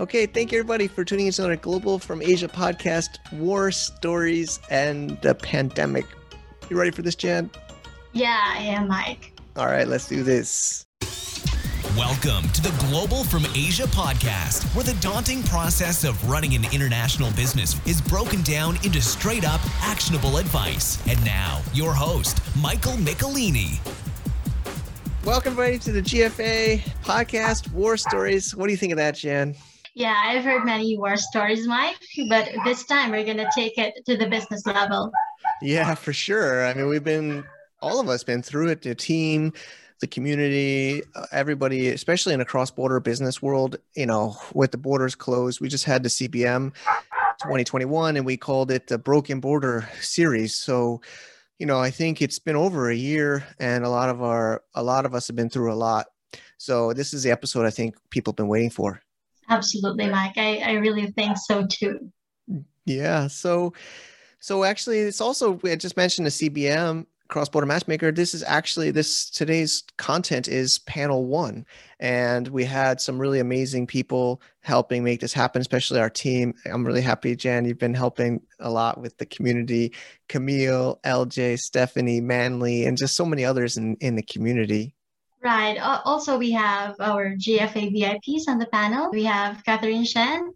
Okay, thank you everybody for tuning in to another Global from Asia podcast, War Stories and the Pandemic. You ready for this, Jan? Yeah, I am, Mike. All right, let's do this. Welcome to the Global from Asia podcast, where the daunting process of running an international business is broken down into straight up actionable advice. And now, your host, Michael Michelini. Welcome, everybody, to the GFA podcast, War Stories. What do you think of that, Jan? Yeah, I've heard many war stories, Mike, but this time we're going to take it to the business level. Yeah, for sure. I mean, we've been, all of us been through it, the team, the community, uh, everybody, especially in a cross border business world, you know, with the borders closed. We just had the CBM 2021 and we called it the Broken Border Series. So, you know, I think it's been over a year and a lot of our, a lot of us have been through a lot. So, this is the episode I think people have been waiting for. Absolutely, Mike. I, I really think so too. Yeah. So, so actually, it's also we had just mentioned a CBM cross-border matchmaker. This is actually this today's content is panel one, and we had some really amazing people helping make this happen, especially our team. I'm really happy, Jan. You've been helping a lot with the community. Camille, LJ, Stephanie, Manley, and just so many others in in the community. Right. Also, we have our GFA VIPs on the panel. We have Catherine Shen,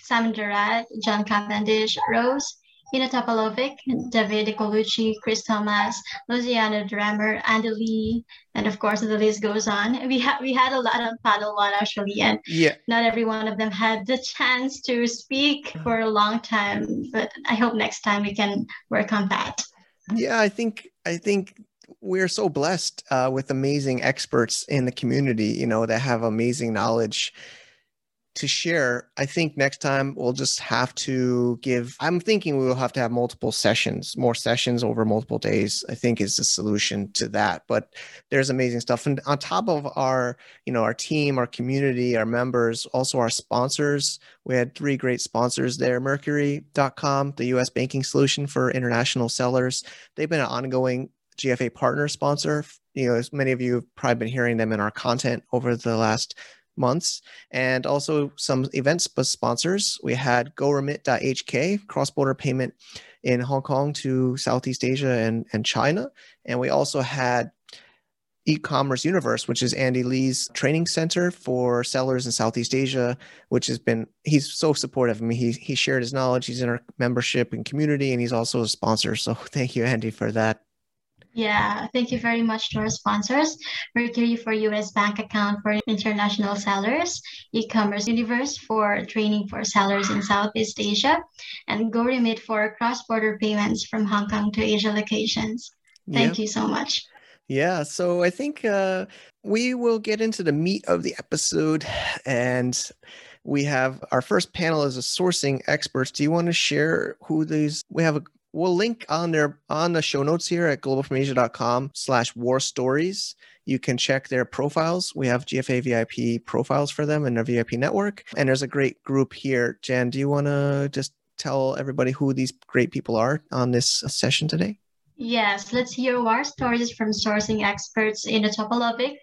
Simon Gerard, John Cavendish, Rose, Ina Topalovic, David Colucci, Chris Thomas, Luciana Dremer, Andy Lee, and of course the list goes on. We had we had a lot on panel one actually, and yeah, not every one of them had the chance to speak for a long time. But I hope next time we can work on that. Yeah, I think I think we're so blessed uh, with amazing experts in the community, you know, that have amazing knowledge to share. I think next time we'll just have to give, I'm thinking we will have to have multiple sessions, more sessions over multiple days, I think is the solution to that. But there's amazing stuff. And on top of our, you know, our team, our community, our members, also our sponsors, we had three great sponsors there Mercury.com, the US banking solution for international sellers. They've been an ongoing GFA partner sponsor. You know, as many of you have probably been hearing them in our content over the last months, and also some events sponsors. We had GoRemit.hk, cross border payment in Hong Kong to Southeast Asia and, and China. And we also had e-commerce universe which is andy lee's training center for sellers in southeast asia which has been he's so supportive i mean he, he shared his knowledge he's in our membership and community and he's also a sponsor so thank you andy for that yeah, thank you very much to our sponsors. Mercury for US bank account for international sellers, e-commerce universe for training for sellers in Southeast Asia, and GoRemit for cross-border payments from Hong Kong to Asia locations. Thank you so much. Yeah, so I think uh, we will get into the meat of the episode and we have our first panel as a sourcing experts. Do you want to share who these we have a we'll link on there on the show notes here at globalfromasia.com slash war stories. You can check their profiles. We have gfa vip profiles for them in their vip network. And there's a great group here. Jan do you want to just tell everybody who these great people are on this session today? Yes, let's hear war stories from sourcing experts in the Topologic,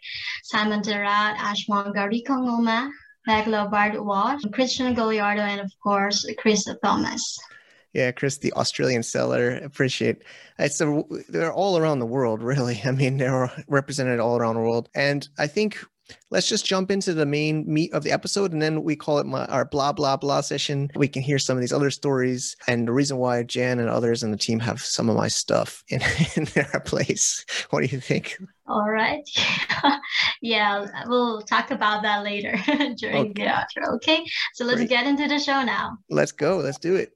Simon Ashwang Garikongoma, Meg Lobard Watt, Christian Goliardo, and of course, Chris Thomas. Yeah, Chris, the Australian seller. Appreciate it's a, they're all around the world, really. I mean, they're represented all around the world, and I think let's just jump into the main meat of the episode, and then we call it my, our blah blah blah session. We can hear some of these other stories and the reason why Jan and others in the team have some of my stuff in in their place. What do you think? All right. yeah, we'll talk about that later during okay. the outro. Okay, so let's Great. get into the show now. Let's go. Let's do it.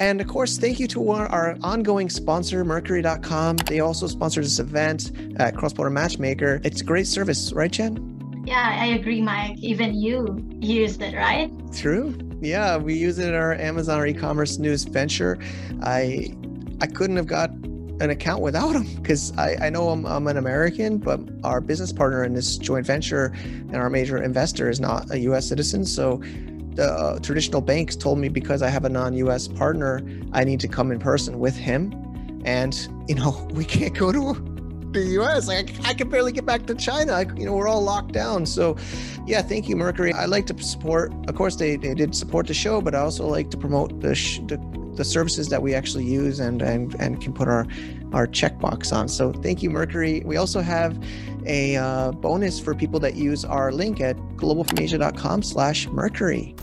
And of course, thank you to our, our, ongoing sponsor, Mercury.com. They also sponsor this event at Cross Border Matchmaker. It's a great service, right, Jen? Yeah, I agree, Mike. Even you used it, right? True. Yeah, we use it in our Amazon or e-commerce news venture. I I couldn't have got an account without them because I, I know I'm, I'm an American, but our business partner in this joint venture and our major investor is not a U.S. citizen. So uh, traditional banks told me because I have a non-US partner, I need to come in person with him. And you know, we can't go to the U.S. Like I, I can barely get back to China. I, you know, we're all locked down. So, yeah, thank you, Mercury. I like to support. Of course, they, they did support the show, but I also like to promote the sh- the, the services that we actually use and and and can put our our checkbox on. So, thank you, Mercury. We also have a uh, bonus for people that use our link at globalfromasia.com/mercury.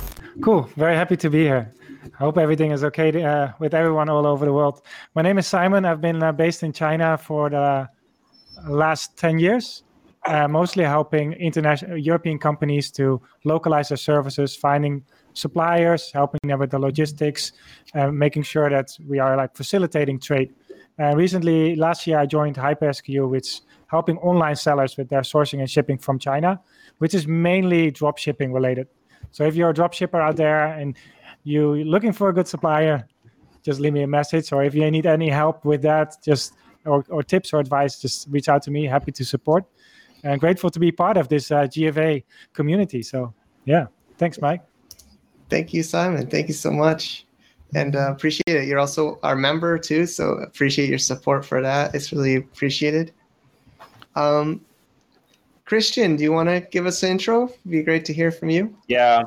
Cool. Very happy to be here. I hope everything is okay uh, with everyone all over the world. My name is Simon. I've been uh, based in China for the last 10 years, uh, mostly helping international European companies to localize their services, finding suppliers, helping them with the logistics, uh, making sure that we are like facilitating trade. Uh, recently, last year, I joined HyperSKU, which helping online sellers with their sourcing and shipping from China, which is mainly drop shipping related. So if you're a drop shipper out there and you're looking for a good supplier, just leave me a message. Or if you need any help with that, just or, or tips or advice, just reach out to me. Happy to support. And grateful to be part of this uh, GFA community. So yeah, thanks, Mike. Thank you, Simon. Thank you so much. And uh, appreciate it. You're also our member too, so appreciate your support for that. It's really appreciated. Um, Christian, do you want to give us an intro? It'd be great to hear from you. Yeah.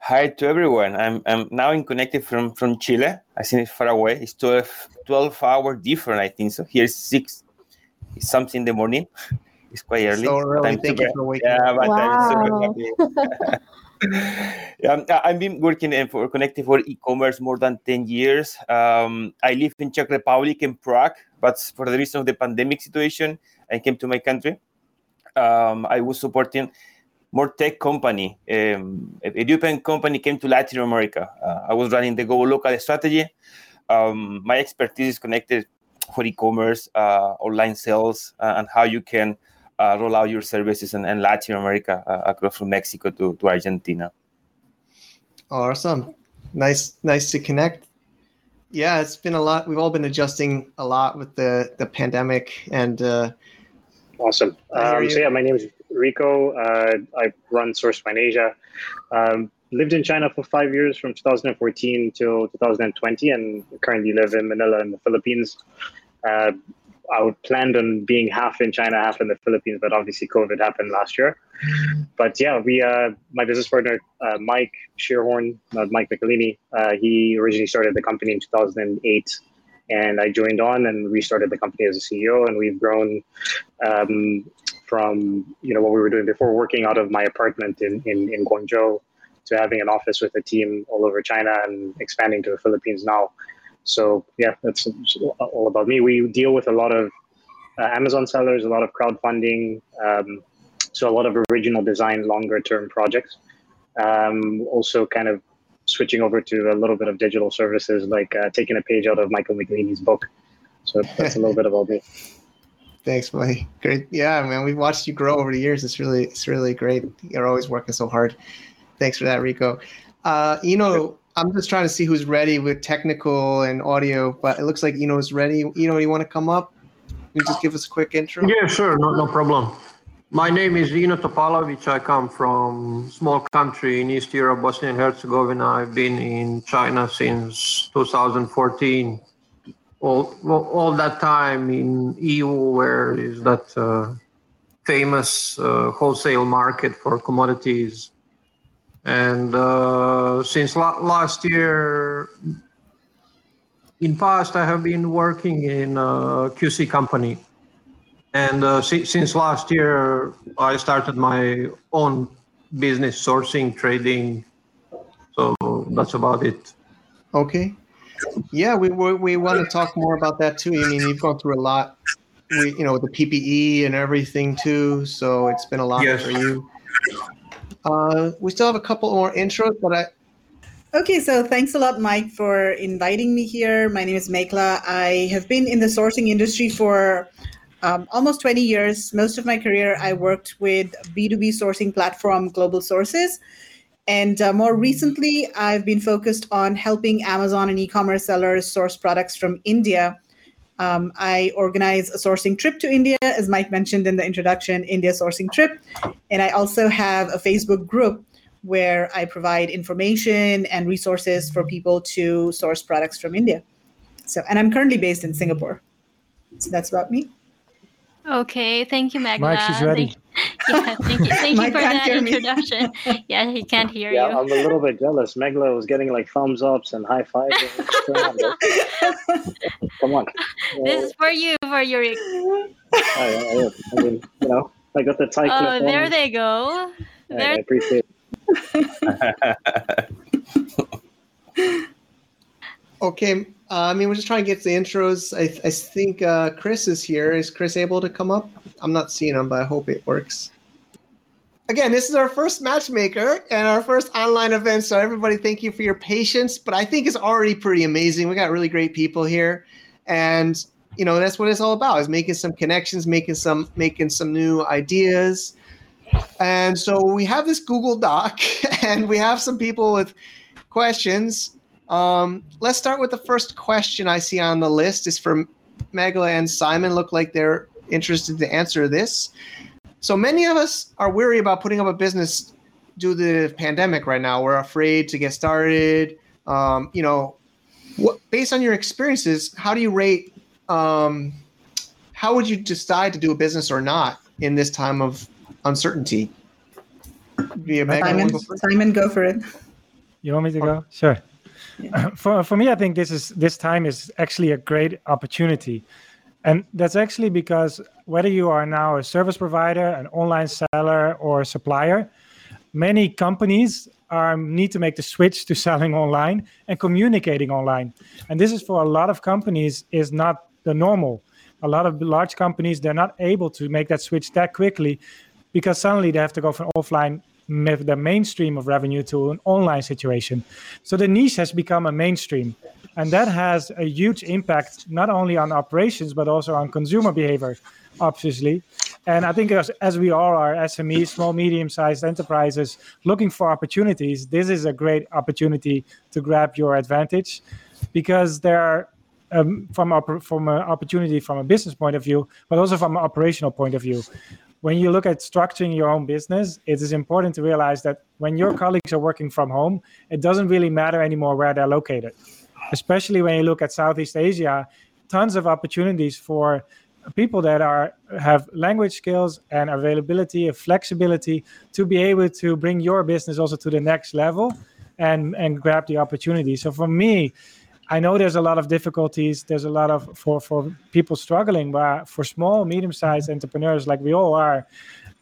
Hi to everyone. I'm, I'm now in connected from, from Chile. I think it's far away. It's 12, 12 hour different, I think. So here's six, it's something in the morning. It's quite early. So early. Time Thank you for waking yeah, up. but Wow. Yeah, I've been working in- for Connected for e-commerce more than 10 years. Um, I live in Czech Republic in Prague, but for the reason of the pandemic situation, I came to my country. Um, I was supporting more tech company. Um, a a European company came to Latin America. Uh, I was running the Go Local strategy. Um, my expertise is connected for e-commerce, uh, online sales, uh, and how you can uh, roll out your services in, in Latin America uh, across from Mexico to, to Argentina. Awesome. Nice, nice to connect. Yeah, it's been a lot. We've all been adjusting a lot with the the pandemic, and uh, Awesome. I Um, so yeah, my name is Rico. Uh, I run Source Fine Asia. Um, lived in China for five years, from 2014 till 2020, and currently live in Manila in the Philippines. Uh, I would planned on being half in China, half in the Philippines, but obviously COVID happened last year. But yeah, we, uh, my business partner, uh, Mike Shearhorn, not Mike Michelini, uh, he originally started the company in 2008 and I joined on and restarted the company as a CEO, and we've grown um, from you know what we were doing before, working out of my apartment in, in in Guangzhou, to having an office with a team all over China and expanding to the Philippines now. So yeah, that's all about me. We deal with a lot of uh, Amazon sellers, a lot of crowdfunding, um, so a lot of original design, longer term projects. Um, also, kind of switching over to a little bit of digital services, like uh, taking a page out of Michael Michelini's book. So that's a little bit about me. thanks, buddy. Great. Yeah, man, we've watched you grow over the years. It's really, it's really great. You're always working so hard. Thanks for that, Rico. Uh, Eno, I'm just trying to see who's ready with technical and audio, but it looks like Eno's ready. Eno, you want to come up? Can you just give us a quick intro? Yeah, sure, no, no problem. My name is Ino Topalovic. I come from small country in East Europe, Bosnia and Herzegovina. I've been in China since 2014. All, all that time in Yiwu, where is that uh, famous uh, wholesale market for commodities. And uh, since la- last year, in past, I have been working in a QC company. And uh, si- since last year, I started my own business, sourcing, trading. So that's about it. Okay. Yeah, we we, we want to talk more about that too. I mean, you've gone through a lot. We, you know, the PPE and everything too. So it's been a lot Yes. for you. Uh, we still have a couple more intros, but I Okay, so thanks a lot, Mike, for inviting me here. My name is Megla. I have been in the sourcing industry for um, almost 20 years. Most of my career, I worked with B2B sourcing platform Global Sources. And uh, more recently, I've been focused on helping Amazon and e commerce sellers source products from India. Um, I organize a sourcing trip to India, as Mike mentioned in the introduction, India sourcing trip. And I also have a Facebook group where I provide information and resources for people to source products from India. So, and I'm currently based in Singapore. So that's about me. Okay, thank you, Megla. Mike, she's ready. Thank, yeah, thank you, thank you for that introduction. yeah, he can't hear Yeah, you. I'm a little bit jealous. Megla was getting like thumbs ups and high fives. Come on. This is for you, for your. I, I, I mean, you know, I got the tight Oh, there on. they go. I, I appreciate it. Okay. Uh, I mean, we're just trying to get the intros. I, I think uh, Chris is here. Is Chris able to come up? I'm not seeing him, but I hope it works. Again, this is our first matchmaker and our first online event. So, everybody, thank you for your patience. But I think it's already pretty amazing. We got really great people here, and you know that's what it's all about: is making some connections, making some making some new ideas. And so we have this Google Doc, and we have some people with questions. Um, let's start with the first question I see on the list. is from Megla and Simon. Look like they're interested to answer this. So many of us are weary about putting up a business due to the pandemic right now. We're afraid to get started. Um, you know, what, based on your experiences, how do you rate? Um, how would you decide to do a business or not in this time of uncertainty? Yeah, Megla, wanna Simon. Simon, go for it. You want me to go? Sure. For for me, I think this is this time is actually a great opportunity, and that's actually because whether you are now a service provider, an online seller, or a supplier, many companies are need to make the switch to selling online and communicating online, and this is for a lot of companies is not the normal. A lot of large companies they're not able to make that switch that quickly because suddenly they have to go from offline the mainstream of revenue to an online situation. So the niche has become a mainstream. And that has a huge impact not only on operations, but also on consumer behavior, obviously. And I think as, as we all are SMEs, small, medium sized enterprises looking for opportunities, this is a great opportunity to grab your advantage because there are um, from oper- from an opportunity from a business point of view, but also from an operational point of view. When you look at structuring your own business, it is important to realize that when your colleagues are working from home, it doesn't really matter anymore where they're located. Especially when you look at Southeast Asia, tons of opportunities for people that are have language skills and availability, a flexibility to be able to bring your business also to the next level and and grab the opportunity. So for me, I know there's a lot of difficulties. There's a lot of for for people struggling, but for small, medium-sized entrepreneurs like we all are,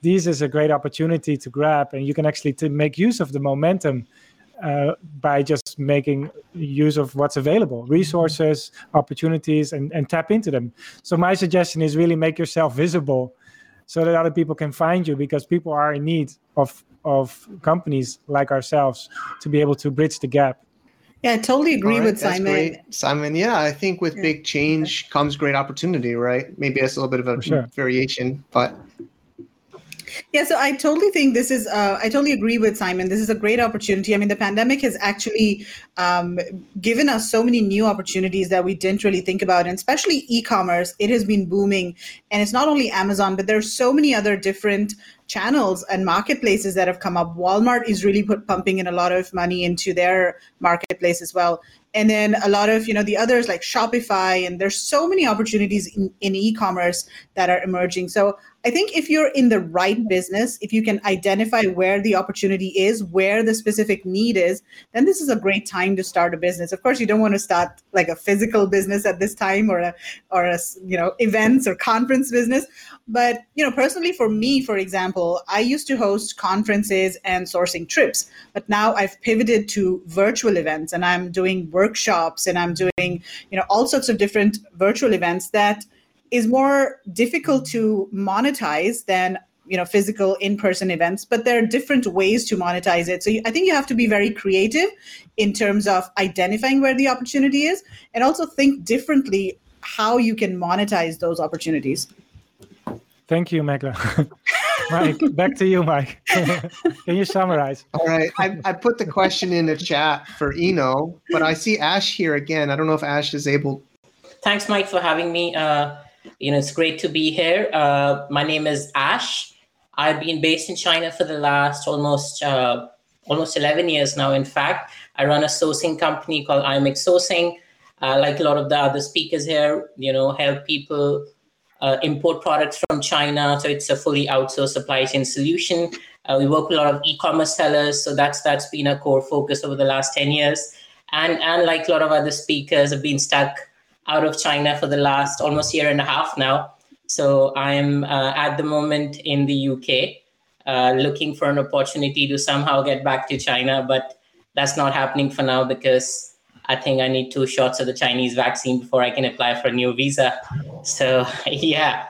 this is a great opportunity to grab, and you can actually to make use of the momentum uh, by just making use of what's available, resources, opportunities, and and tap into them. So my suggestion is really make yourself visible, so that other people can find you, because people are in need of of companies like ourselves to be able to bridge the gap. Yeah, I totally agree All right, with Simon. great. Simon, yeah, I think with Yeah. big change comes great opportunity, right? Maybe that's a little bit of a sure. variation, but Yeah, so I totally think this is, uh, I totally agree with Simon. This is a great opportunity. I mean, the pandemic has actually um, given us so many new opportunities that we didn't really think about, and especially e commerce. It has been booming. And it's not only Amazon, but there's so many other different channels and marketplaces that have come up. Walmart is really put, pumping in a lot of money into their marketplace as well. And then a lot of, you know, the others like Shopify, and there's so many opportunities in, in e-commerce that are emerging. So I think if you're in the right business, if you can identify where the opportunity is, where the specific need is, then this is a great time to start a business. Of course, you don't want to start like a physical business at this time or a or a you know events or conference business. But you know, personally for me, for example, I used to host conferences and sourcing trips, but now I've pivoted to virtual events and I'm doing workshops and I'm doing you know all sorts of different virtual events that is more difficult to monetize than you know physical in-person events but there are different ways to monetize it so you, i think you have to be very creative in terms of identifying where the opportunity is and also think differently how you can monetize those opportunities Thank you, Megla. Mike, back to you, Mike. Can you summarize? all right. I, I put the question in the chat for Eno, but I see Ash here again. I don't know if Ash is able. Thanks, Mike, for having me. Uh, you know, it's great to be here. Uh, my name is Ash. I've been based in China for the last almost uh, almost 11 years now. In fact, I run a sourcing company called IMX Sourcing. Uh, like a lot of the other speakers here, you know, help people uh, import products from China. So it's a fully outsourced supply chain solution. Uh, we work with a lot of e-commerce sellers, so that's that's been a core focus over the last ten years. And and like a lot of other speakers, have been stuck out of China for the last almost year and a half now. So I'm uh, at the moment in the UK, uh, looking for an opportunity to somehow get back to China, but that's not happening for now because I think I need two shots of the Chinese vaccine before I can apply for a new visa. So yeah.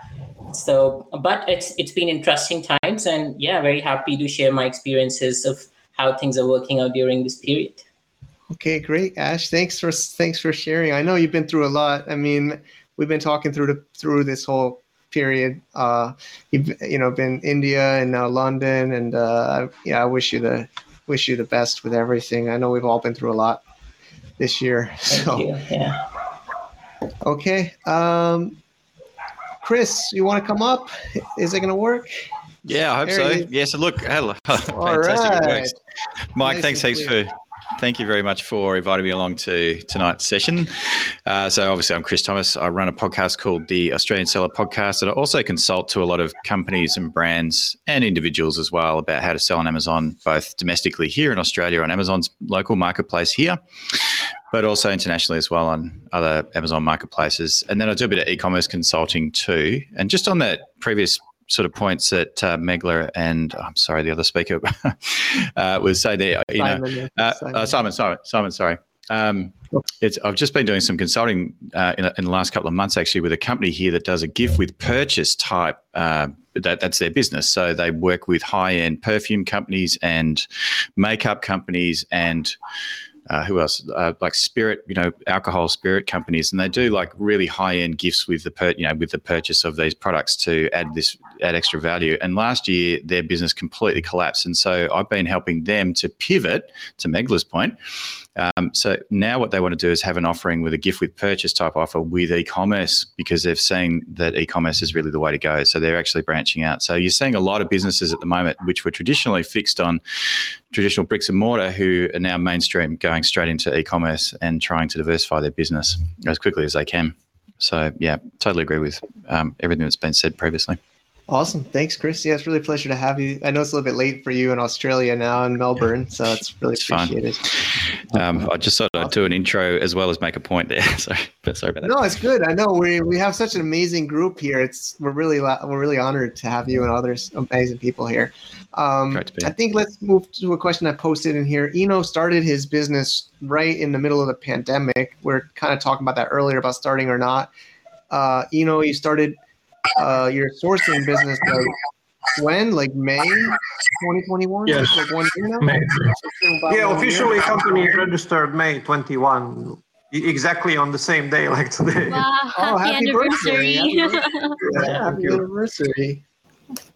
So, but it's it's been interesting times, and yeah, very happy to share my experiences of how things are working out during this period. Okay, great, Ash. Thanks for thanks for sharing. I know you've been through a lot. I mean, we've been talking through the, through this whole period. Uh, you've you know been India and now London, and uh, yeah, I wish you the wish you the best with everything. I know we've all been through a lot this year. Thank so you. Yeah. okay, um, Chris, you want to come up? Is it going to work? Yeah, I hope There so. he is. Yes, look, hello. All Fantastic. It works. Mike, Nice thanks and heaps for thank you very much for inviting me along to tonight's session. Uh, so obviously I'm Chris Thomas. I run a podcast called the Australian Seller Podcast and I also consult to a lot of companies and brands and individuals as well about how to sell on Amazon, both domestically here in Australia on Amazon's local marketplace here, but also internationally as well on other Amazon marketplaces. And then I do a bit of e-commerce consulting too. And just on that previous sort of points that uh, Megla and I'm sorry, the other speaker uh, was saying there, you know, Simon, yeah, uh, Simon. uh, Simon, sorry, Simon, sorry. Um, it's I've just been doing some consulting uh, in, in the last couple of months actually with a company here that does a gift with purchase type. Uh, that, that's their business. So they work with high end perfume companies and makeup companies and uh, who else? Uh, like spirit, you know, alcohol spirit companies, and they do like really high end gifts with the per, you know, with the purchase of these products to add this add extra value. And last year, their business completely collapsed, and so I've been helping them to pivot. To Megla's point, um, so now what they want to do is have an offering with a gift with purchase type offer with e-commerce because they've seen that e-commerce is really the way to go. So they're actually branching out. So you're seeing a lot of businesses at the moment which were traditionally fixed on traditional bricks and mortar who are now mainstream going straight into e-commerce and trying to diversify their business as quickly as they can. So yeah, totally agree with um, everything that's been said previously. Awesome. Thanks, Chris. Yeah, it's really a pleasure to have you. I know it's a little bit late for you in Australia now in Melbourne, so it's really It's appreciated. Um, I just thought I'd do an intro as well as make a point there. Sorry, but sorry about that. No, it's good. I know we we have such an amazing group here. It's we're really we're really honored to have you and others amazing people here. Um, Great to be I think let's move to a question I posted in here. Eno started his business right in the middle of the pandemic. We're kind of talking about that earlier about starting or not. Uh, Eno, you started uh, your sourcing business like when? Like May 2021? Yes. Like one year now? May. Yeah, one officially year. company registered May 21, e- exactly on the same day like today. Wow, Oh, happy, happy birthday. anniversary. Happy Yeah, happy anniversary.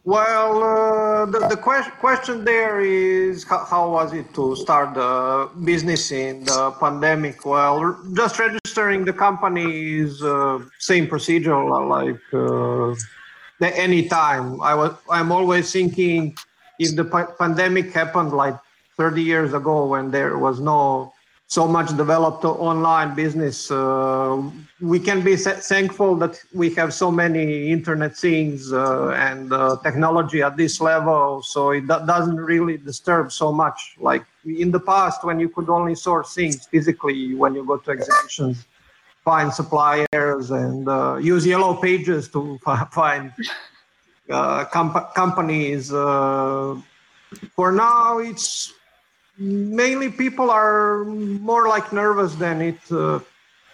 Well, uh, the, the que- question there is how, how was it to start the business in the pandemic? Well, just registering the company is uh, same procedure like uh, any time. I was I'm always thinking if the pa- pandemic happened like 30 years ago when there was no so much developed online business. Uh, we can be thankful that we have so many internet things uh, and uh, technology at this level, so it do- doesn't really disturb so much. Like in the past, when you could only source things physically when you go to exhibitions, find suppliers and uh, use yellow pages to fi- find uh, comp- companies. Uh, for now, it's mainly people are more like nervous than it uh,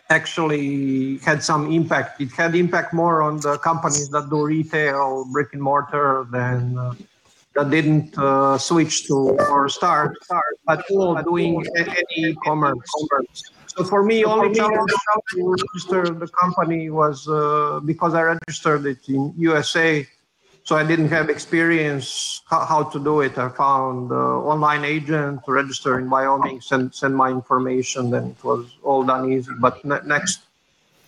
actually had some impact. It had impact more on the companies that do retail, brick and mortar, than uh, that didn't uh, switch to or start, start but all doing any commerce. So for me, only challenge to register the company was uh, because I registered it in USA so I didn't have experience how, to do it. I found online agent to register in Wyoming, send send my information, then it was all done easy. But ne- next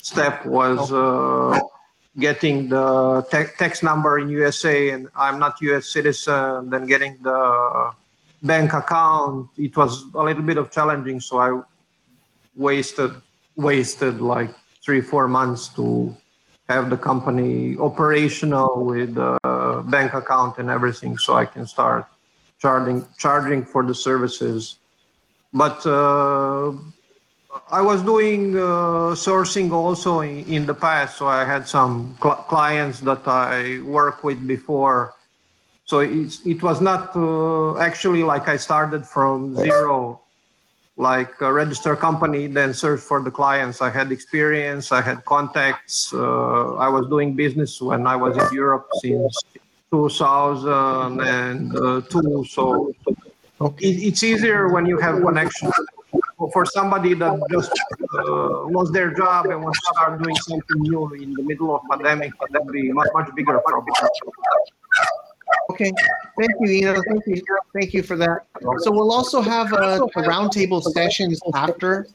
step was uh, getting the te- tax number in USA, and I'm not U.S. citizen. Then getting the bank account. It was a little bit of challenging, so I wasted wasted like three four months to have the company operational with a bank account and everything, so I can start charging charging for the services. But uh, I was doing uh, sourcing also in, in, the past, so I had some cl- clients that I worked with before. So it, it was not uh, actually like I started from zero like a register company, then search for the clients. I had experience, I had contacts. Uh, I was doing business when I was in Europe since 2002. So okay. it, it's easier when you have connection. For somebody that just uh, lost their job and wants to start doing something new in the middle of pandemic, that would be much, much bigger problem. Okay, thank you, Ina. Thank you, thank you for that. So we'll also have a, a roundtable sessions after.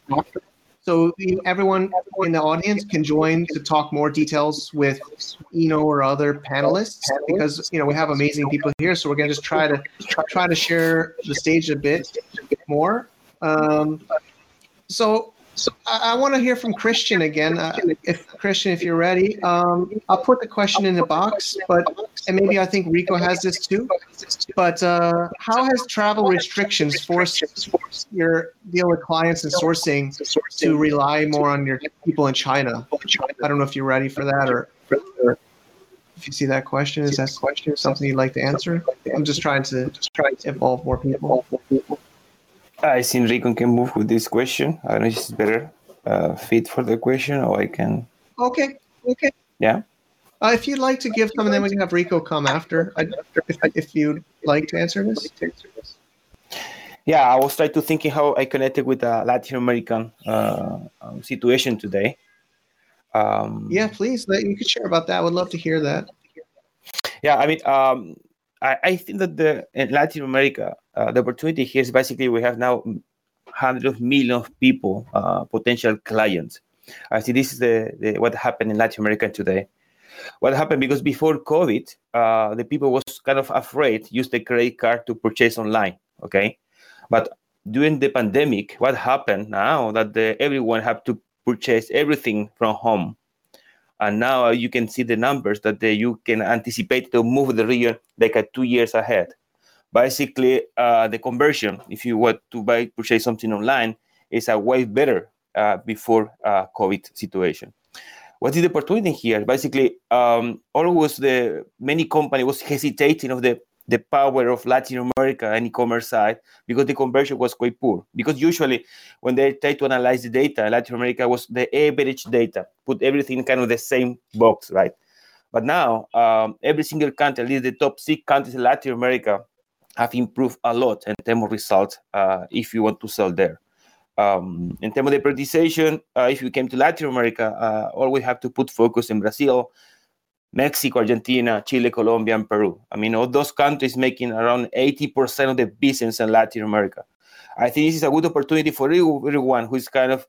So everyone in the audience can join to talk more details with Eno or other panelists because you know we have amazing people here. So we're gonna just try to try to share the stage a bit more. Um, so so I, I want to hear from Christian again. Uh, if Christian, if you're ready, um, I'll put the question in the box. But and maybe I think Rico has this too. But uh, how has travel restrictions forced your deal with clients and sourcing to rely more on your people in China? I don't know if you're ready for that or. If you see that question, is that question something you'd like to answer? I'm just trying to just try to involve more people. I think Rico can move with this question. I don't know if it's better uh, fit for the question or I can. Okay. Okay. Yeah. Uh, if you'd like to give some, and then we can have Rico come after. If, if you'd like to answer this. Yeah, I was trying to thinking how I connected with the Latin American uh, um, situation today. Um, yeah, please. You could share about that. I would love to hear that. Yeah, I mean, um, I, I think that the in Latin America, uh, the opportunity here is basically we have now hundreds of millions of people, uh, potential clients. I see this is the, the, what happened in Latin America today. What happened because before COVID, uh, the people was kind of afraid use the credit card to purchase online. Okay, but during the pandemic, what happened now that the, everyone have to purchase everything from home and now you can see the numbers that the, you can anticipate to move the region like a two years ahead. Basically, uh, the conversion, if you want to buy purchase something online, is a way better uh, before uh, COVID situation. What is the opportunity here? Basically, um, always the many company was hesitating of the the power of Latin America and e-commerce side because the conversion was quite poor. Because usually when they try to analyze the data, Latin America was the average data, put everything in kind of the same box, right? But now um, every single country, at least the top six countries in Latin America, have improved a lot in terms of results uh, if you want to sell there. Um, in terms of the prioritization, uh, if you came to Latin America, uh, always have to put focus in Brazil, Mexico, Argentina, Chile, Colombia, and Peru. I mean, all those countries making around 80% of the business in Latin America. I think this is a good opportunity for everyone who is kind of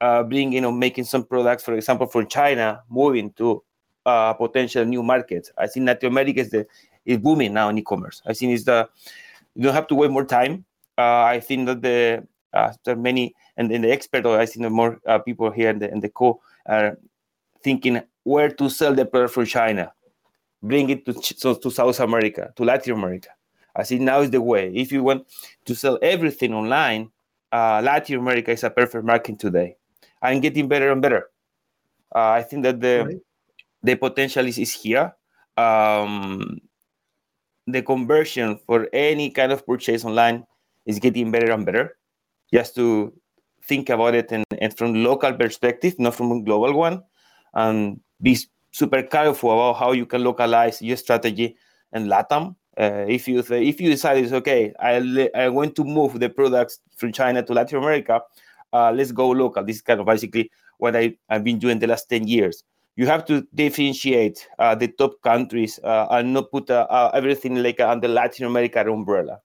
uh, bringing, you know, making some products, for example, from China, moving to uh, potential new markets. I think Latin America is, the, is booming now in e-commerce. I think it's the you don't have to wait more time. Uh, I think that the uh, there are many and, and the expert, or I think the more uh, people here in the in the co are thinking where to sell the product from China, bring it to, so, to South America, to Latin America. I think now is the way. If you want to sell everything online, uh, Latin America is a perfect market today and getting better and better. Uh, I think that the right. the potential is, is here. Um, the conversion for any kind of purchase online is getting better and better. Just to think about it and, and from local perspective, not from a global one and be super careful about how you can localize your strategy in LATAM. Uh, if you if you decide it's okay, I I want to move the products from China to Latin America, uh, let's go local. This is kind of basically what I, I've been doing the last 10 years. You have to differentiate uh, the top countries uh, and not put uh, uh, everything like under Latin America umbrella.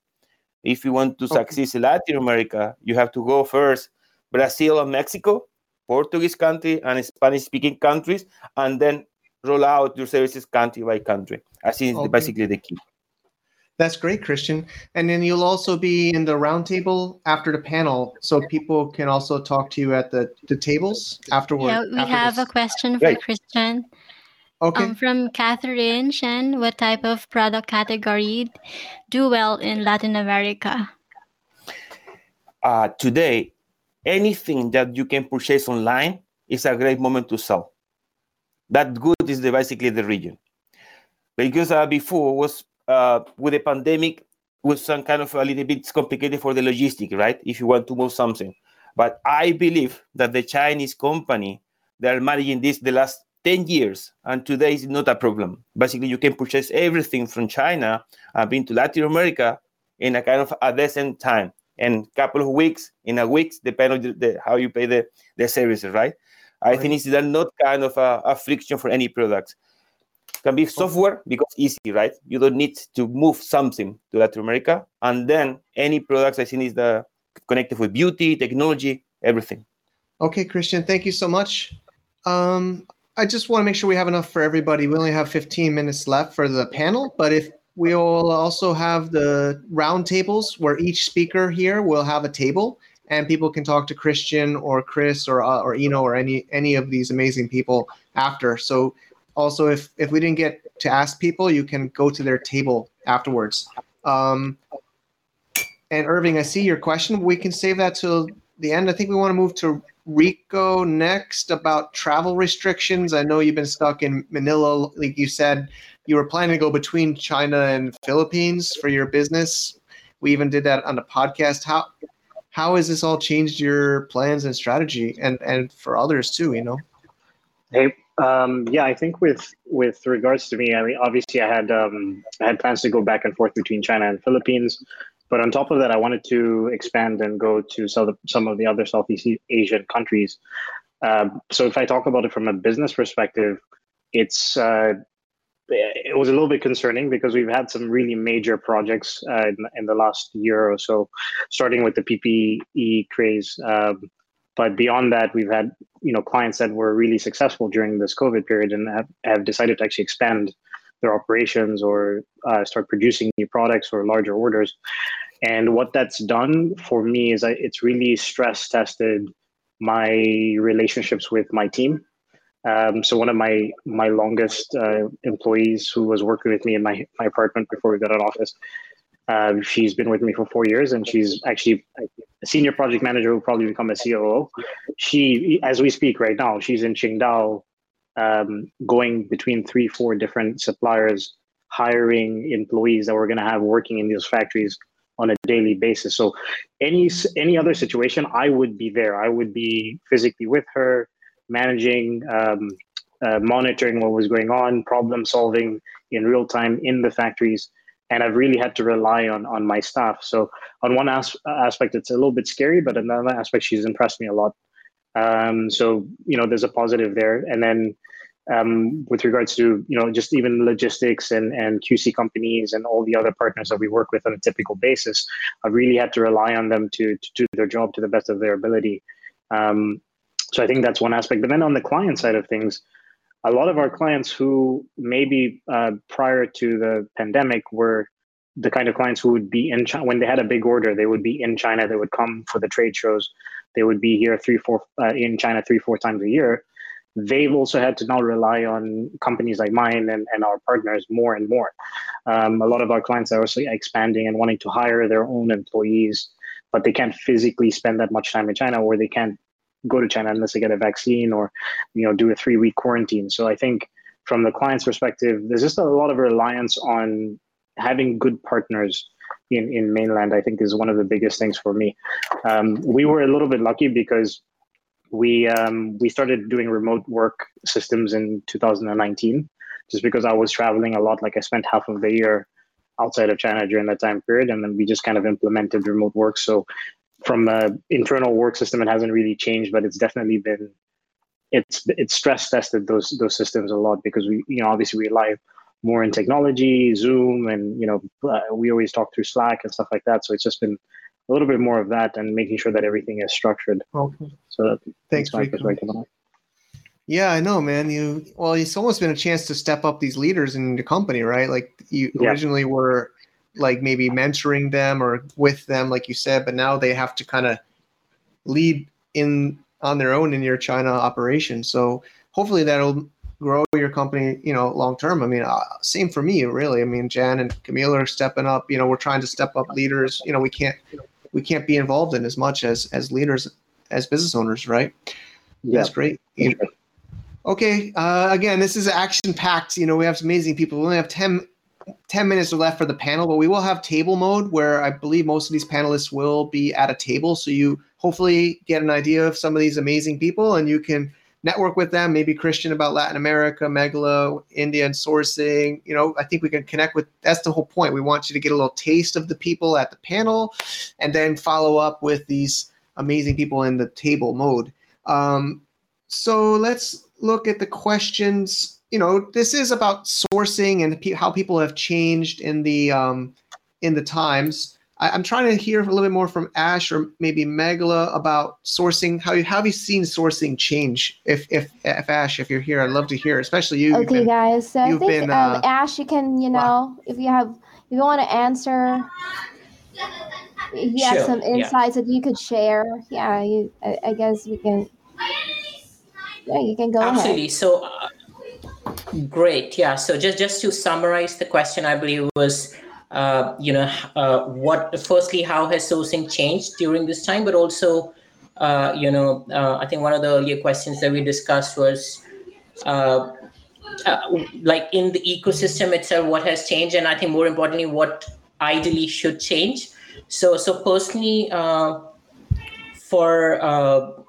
If you want to okay. succeed in Latin America, you have to go first Brazil and Mexico, Portuguese country and Spanish speaking countries, and then roll out your services country by country. I think okay. basically the key. That's great, Christian. And then you'll also be in the roundtable after the panel, so people can also talk to you at the, the tables afterward. Yeah, we after have this. a question for Christian. Okay. Um, from Catherine Shen, what type of product category do well in Latin America? uh, today, anything that you can purchase online is a great moment to sell. That good is the, basically the region. Because uh, before was uh, with the pandemic was some kind of a little bit complicated for the logistic, right? If you want to move something. But I believe that the Chinese company, they are managing this the last 10 years, and today is not a problem. Basically, you can purchase everything from China and been to Latin America in a kind of a decent time and couple of weeks in a week depend on the, the, how you pay the, the services right i Right. think it's not kind of a, a friction for any products can be software because easy right you don't need to move something to latin america and then any products i think is the connected with beauty technology everything Okay, Christian, thank you so much. Um, I just want to make sure we have enough for everybody. We only have 15 minutes left for the panel, but if we'll also have the round tables where each speaker here will have a table and people can talk to Christian or Chris or uh, or Eno or any any of these amazing people after. So also if if we didn't get to ask people, you can go to their table afterwards. Um, and Irving, I see your question. We can save that till the end. I think we want to move to Rico next about travel restrictions. I know you've been stuck in Manila, like you said. You were planning to go between China and Philippines for your business. We even did that on the podcast. How how has this all changed your plans and strategy, and and for others too? You know. Hey, um, yeah, I think with with regards to me, I mean, obviously, I had um, I had plans to go back and forth between China and Philippines, but on top of that, I wanted to expand and go to some of the, other Southeast Asian countries. Um, so, if I talk about it from a business perspective, it's uh, it was a little bit concerning because we've had some really major projects uh, in, in the last year or so, starting with the PPE craze. Um, but beyond that, we've had you know clients that were really successful during this COVID period and have, have decided to actually expand their operations or uh, start producing new products or larger orders. And what that's done for me is I, it's really stress tested my relationships with my team. Um, so one of my my longest uh, employees who was working with me in my, my apartment before we got an office, uh, she's been with me for four years, and she's actually a senior project manager who will probably become a COO. She, as we speak right now, she's in Qingdao, um, going between three, four different suppliers, hiring employees that we're going to have working in these factories on a daily basis. So, any any other situation, I would be there. I would be physically with her, managing, um, uh, monitoring what was going on, problem solving in real time in the factories and I've really had to rely on on my staff. So on one as- aspect, it's a little bit scary, but another aspect, she's impressed me a lot. Um, so you know, there's a positive there, and then um, with regards to you know just even logistics and and QC companies and all the other partners that we work with on a typical basis, I really had to rely on them to to do their job to the best of their ability. Um, so I think that's one aspect. But then on the client side of things, a lot of our clients who maybe uh, prior to the pandemic were the kind of clients who would be in China when they had a big order, they would be in China. They would come for the trade shows. They would be here three, four uh, in China three, four times a year. They've also had to now rely on companies like mine and, and our partners more and more. Um, a lot of our clients are also expanding and wanting to hire their own employees, but they can't physically spend that much time in China, or they can't go to China unless they get a vaccine or, you know, do a three week quarantine. So I think from the client's perspective, there's just a lot of reliance on having good partners in, in mainland, I think is one of the biggest things for me. Um, we were a little bit lucky because we um, we started doing remote work systems in 2019, just because I was traveling a lot. Like I spent half of the year outside of China during that time period, and then we just kind of implemented remote work. So from an internal work system, it hasn't really changed, but it's definitely been it's it's stress tested those those systems a lot because we you know obviously we rely more in technology, Zoom, and you know uh, we always talk through Slack and stuff like that. So it's just been a little bit more of that and making sure that everything is structured. Okay. So that, Thanks, my perspective on it. Yeah, I know, man. You well, it's almost been a chance to step up these leaders in the company, right? Like you Yeah. originally were like maybe mentoring them or with them, like you said, but now they have to kind of lead in on their own in your China operation. So hopefully that'll grow your company, you know, long term. I mean, uh, same for me, really. I mean, Jan and Camille are stepping up. You know, we're trying to step up leaders. You know, we can't we can't be involved in as much as as leaders as business owners, right? Yeah. That's great. You know, Okay, uh, again, this is action packed. You know, we have some amazing people. We only have 10, 10 minutes are left for the panel, but we will have table mode where I believe most of these panelists will be at a table. So you hopefully get an idea of some of these amazing people and you can network with them. Maybe Christian about Latin America, Megla, India, and sourcing. You know, I think we can connect with that's the whole point. We want you to get a little taste of the people at the panel and then follow up with these amazing people in the table mode. Um, so let's look at the questions. You know, this is about sourcing and pe- how people have changed in the um, in the times. I, am trying to hear a little bit more from Ash or maybe Megla about sourcing. How, how have you seen sourcing change? If if if Ash, if you're here, I'd love to hear, especially you. Okay, been, guys. So I think been, um, uh, Ash, you can, you know, wow. if you have, if you want to answer, if you have Sure, some yeah. insights that you could share, yeah, you, I, I guess we can. Yeah, you can go ahead. Absolutely. So, uh, great. Yeah. So just just to summarize the question, I believe was, uh, you know, uh, what firstly, how has sourcing changed during this time, but also, uh, you know, uh, I think one of the earlier questions that we discussed was. Uh, uh, like in the ecosystem itself, what has changed, and I think more importantly, what ideally should change. So, so personally, for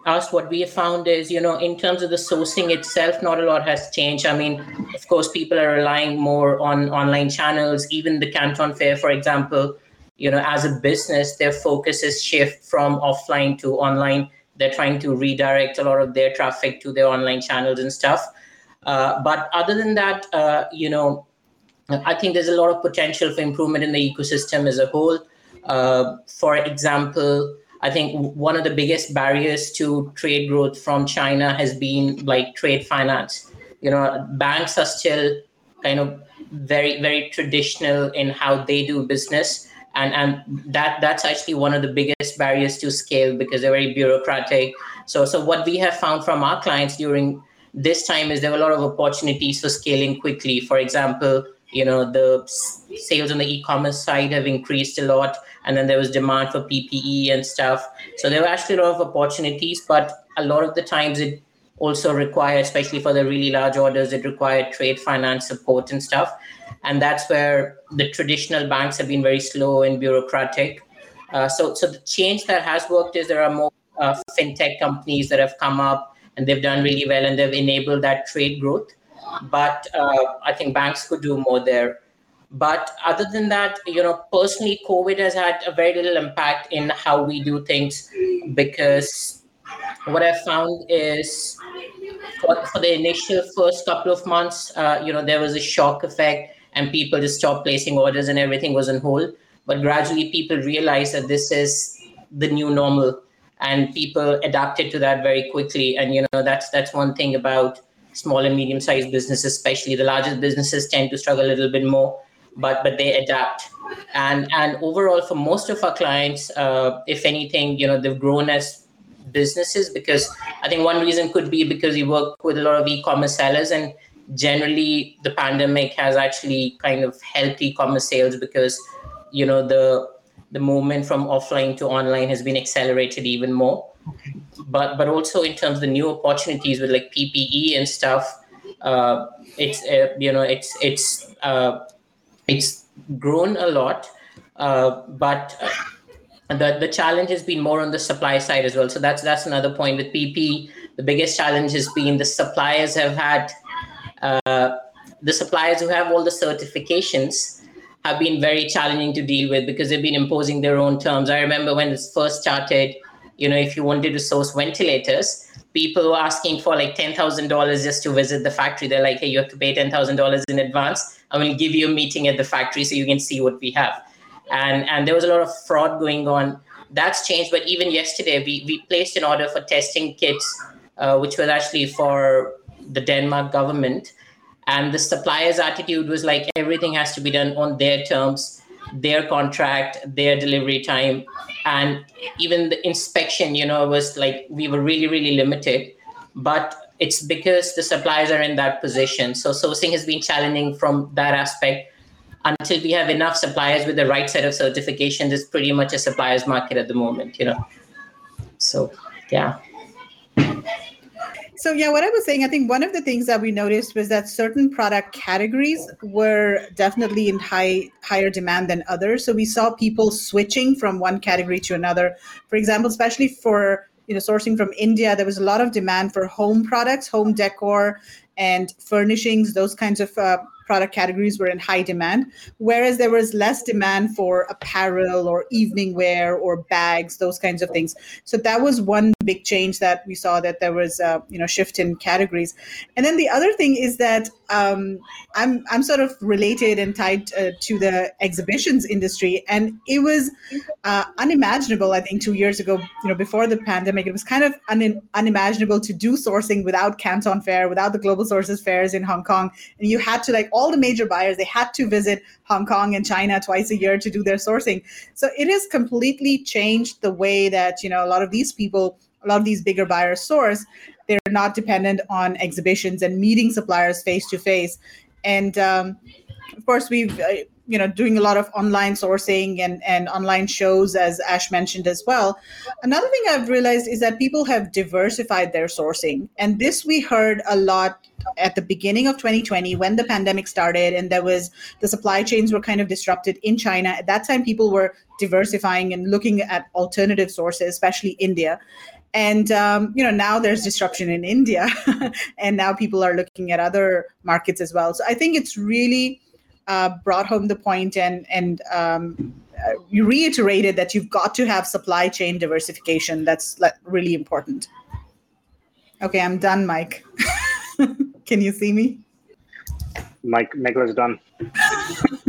us, what we have found is, you know, in terms of the sourcing itself, not a lot has changed. I mean, of course, people are relying more on online channels. Even the Canton Fair, for example, you know, as a business, their focus is shift from offline to online. They're trying to redirect a lot of their traffic to their online channels and stuff. Uh, but other than that, uh, you know, I think there's a lot of potential for improvement in the ecosystem as a whole. Uh, for example, I think one of the biggest barriers to trade growth from China has been like trade finance. You know, banks are still kind of very, very traditional in how they do business. And, and that that's actually one of the biggest barriers to scale because they're very bureaucratic. So so what we have found from our clients during this time is there were a lot of opportunities for scaling quickly. For example, you know the sales on the e-commerce side have increased a lot and then there was demand for ppe and stuff. So there were actually a lot of opportunities but a lot of the times it also required especially for the really large orders it required trade finance support and stuff. And that's where the traditional banks have been very slow and bureaucratic. Uh, so so the change that has worked is there are more uh, fintech companies that have come up and they've done really well and they've enabled that trade growth but uh, I think banks could do more there. But other than that, you know, personally, COVID has had a very little impact in how we do things because what I found is for, for the initial first couple of months, uh, you know, there was a shock effect and people just stopped placing orders and everything was on hold. But gradually, people realized that this is the new normal and people adapted to that very quickly. And, you know, that's that's one thing about small and medium sized businesses especially the largest businesses tend to struggle a little bit more but but they adapt. And and overall for most of our clients uh, if anything you know they've grown as businesses because i think one reason could be because we work with a lot of e-commerce sellers and generally the pandemic has actually kind of helped e-commerce sales because you know the the movement from offline to online has been accelerated even more but but also in terms of the new opportunities with like PPE and stuff, uh, it's uh, you know it's it's uh, it's grown a lot, uh, but uh, the the challenge has been more on the supply side as well. So that's that's another point with PP. The biggest challenge has been the suppliers have had uh, the suppliers who have all the certifications have been very challenging to deal with because they've been imposing their own terms. I remember when this first started you know, if you wanted to source ventilators, people were asking for like ten thousand dollars just to visit the factory. They're like, hey, you have to pay ten thousand dollars in advance. I will give you a meeting at the factory so you can see what we have. And and there was a lot of fraud going on. That's changed. But even yesterday, we we placed an order for testing kits, uh, which was actually for the Denmark government. And the supplier's attitude was like everything has to be done on their terms, their contract, their delivery time and even the inspection you know was like we were really really limited but it's because the suppliers are in that position. So sourcing has been challenging from that aspect. Until we have enough suppliers with the right set of certifications, it's pretty much a suppliers market at the moment, you know. So yeah. So yeah, what I was saying, I think one of the things that we noticed was that certain product categories were definitely in high higher demand than others. So we saw people switching from one category to another. For example, especially for you know sourcing from India, there was a lot of demand for home products, home decor, and furnishings, those kinds of uh, product categories were in high demand, whereas there was less demand for apparel or evening wear or bags, those kinds of things. So that was one big change that we saw that there was a you know shift in categories. And then the other thing is that um, I'm I'm sort of related and tied uh, to the exhibitions industry, and it was uh, unimaginable. I think two years ago, you know, before the pandemic, it was kind of un- unimaginable to do sourcing without Canton Fair, without the Global Sources Fairs in Hong Kong, and you had to like all the major buyers they had to visit Hong Kong and China twice a year to do their sourcing. So it has completely changed the way that you know a lot of these people, a lot of these bigger buyers source. They're not dependent on exhibitions and meeting suppliers face to face. And um, of course, we've uh, you know doing a lot of online sourcing and and online shows as ash mentioned as well another thing i've realized is that people have diversified their sourcing and this we heard a lot at the beginning of 2020 when the pandemic started and there was the supply chains were kind of disrupted in china at that time people were diversifying and looking at alternative sources especially india and um, you know now there's disruption in india and now people are looking at other markets as well so i think it's really uh, brought home the point and and um, uh, you reiterated that you've got to have supply chain diversification. That's like, really important. Okay, I'm done, Mike. Can you see me? Mike, Megla's done.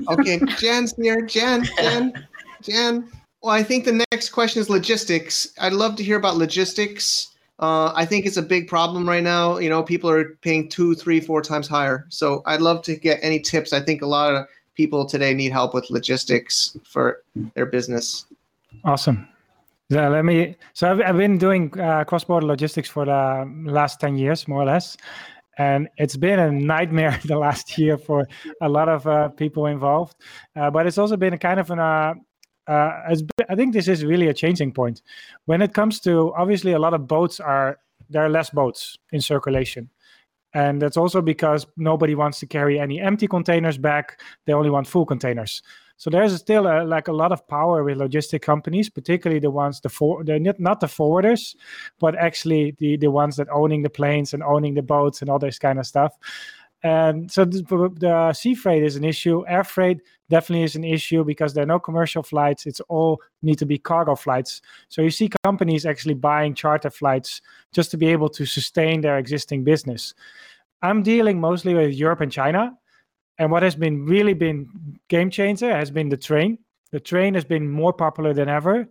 okay, Jen's here. Jen, Jen, Jan. Well, I think the next question is logistics. I'd love to hear about logistics. Uh, I think it's a big problem right now. You know, people are paying two, three, four times higher. So I'd love to get any tips. I think a lot of people today need help with logistics for their business. Awesome. Yeah, let me. So I've, I've been doing uh, cross-border logistics for the last ten years, more or less, and it's been a nightmare the last year for a lot of uh, people involved. Uh, but it's also been a kind of an uh, uh, I think this is really a changing point. When it comes to obviously a lot of boats are there are less boats in circulation, and that's also because nobody wants to carry any empty containers back. They only want full containers. So there's still a, like a lot of power with logistic companies, particularly the ones the for they're not, not the forwarders, but actually the the ones that owning the planes and owning the boats and all this kind of stuff. And so the, the, sea freight is an issue. Air freight definitely is an issue because there are no commercial flights. It's all need to be cargo flights. So you see companies actually buying charter flights just to be able to sustain their existing business. I'm dealing mostly with Europe and China. And what has been really been game changer has been the train. The train has been more popular than ever.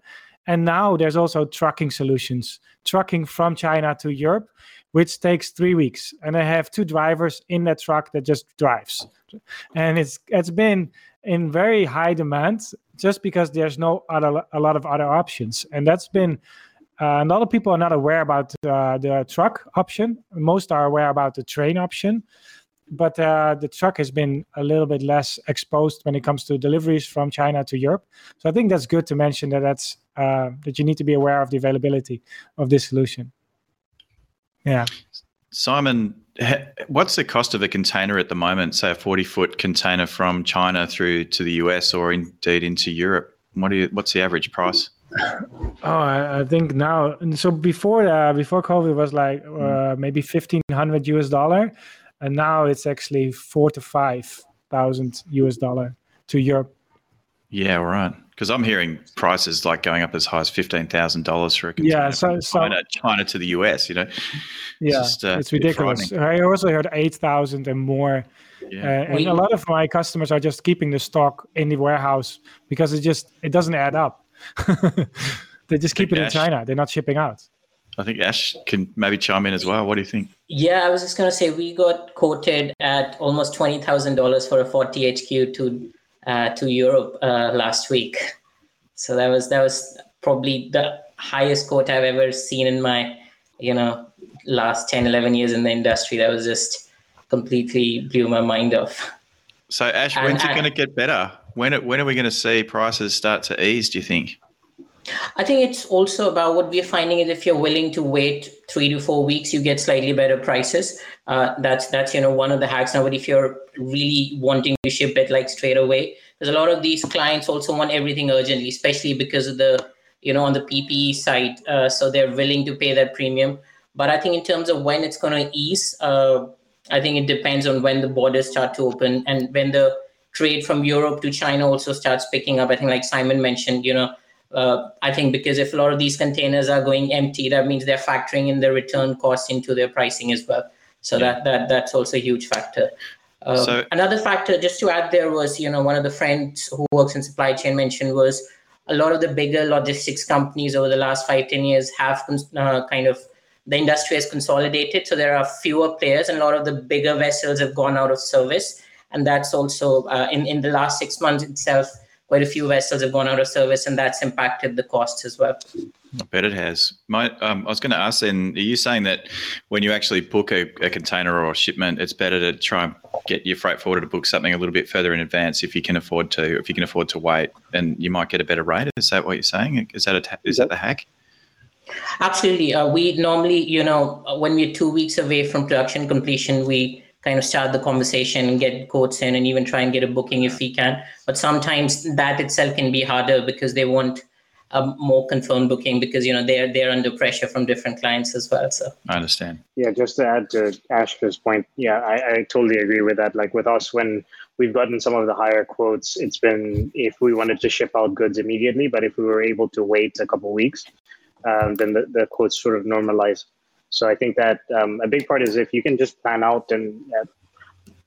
And now there's also trucking solutions, trucking from China to Europe which takes three weeks. And I have two drivers in that truck that just drives. And it's it's been in very high demand just because there's no other a lot of other options. And that's been uh, a lot of people are not aware about uh, the truck option. Most are aware about the train option, but uh, the truck has been a little bit less exposed when it comes to deliveries from China to Europe. So I think that's good to mention that that's uh, that you need to be aware of the availability of this solution. Yeah. Simon, what's the cost of a container at the moment? Say a 40 foot container from China through to the US or indeed into Europe. What do you, what's the average price? Oh, I, I think now. So before uh, before COVID was like uh, maybe fifteen hundred US dollar, and now it's actually four to five thousand US dollar to Europe. Yeah, right because I'm hearing prices like going up as high as fifteen thousand dollars for a container yeah, so, so China, China to the US. You know, yeah, it's, just, uh, it's ridiculous. I also heard eight thousand and more, yeah. uh, and a lot of my customers are just keeping the stock in the warehouse because it just it doesn't add up. they just keep it Ash, in China. They're not shipping out. I think Ash can maybe chime in as well. What do you think? Yeah, I was just going to say we got quoted at almost twenty thousand dollars for a forty HQ to uh, to Europe uh, last week. So that was that was probably the highest quote I've ever seen in my you know last 10 11 years in the industry. That was just completely blew my mind off. So ash when's and, it going to get better? When, when are we going to see prices start to ease do you think I think it's also about what we're finding is if you're willing to wait three to four weeks, you get slightly better prices. Uh, that's that's you know one of the hacks now. But if you're really wanting to ship it like straight away, because a lot of these clients also want everything urgently, especially because of the you know on the PPE side, uh, so they're willing to pay that premium. But I think in terms of when it's going to ease, uh, I think it depends on when the borders start to open and when the trade from Europe to China also starts picking up. I think like Simon mentioned, you know uh, I think because if a lot of these containers are going empty, that means they're factoring in the return cost into their pricing as well. So yeah. that that that's also a huge factor. Uh, so, another factor, just to add, there was you know one of the friends who works in supply chain mentioned was a lot of the bigger logistics companies over the last five ten years have uh, kind of the industry has consolidated, so there are fewer players, and a lot of the bigger vessels have gone out of service, and that's also uh, in in the last six months itself quite a few vessels have gone out of service, and that's impacted the costs as well. I bet it has. My, um, I was going to ask then, are you saying that when you actually book a, a, container or a shipment, it's better to try and get your freight forwarder to book something a little bit further in advance if you can afford to, if you can afford to wait, and you might get a better rate? Is that what you're saying? Is that a, is that the hack? Absolutely. Uh, we normally, you know, when we're two weeks away from production completion, we kind of start the conversation and get quotes in and even try and get a booking if we can. But sometimes that itself can be harder because they want a more confirmed booking because you know they're they're under pressure from different clients as well. So I understand. Yeah, just to add to Ashka's point, yeah, I, I totally agree with that. Like with us, when we've gotten some of the higher quotes, it's been if we wanted to ship out goods immediately, but if we were able to wait a couple weeks, um, then the, the quotes sort of normalize. So I think that um, a big part is if you can just plan out and uh,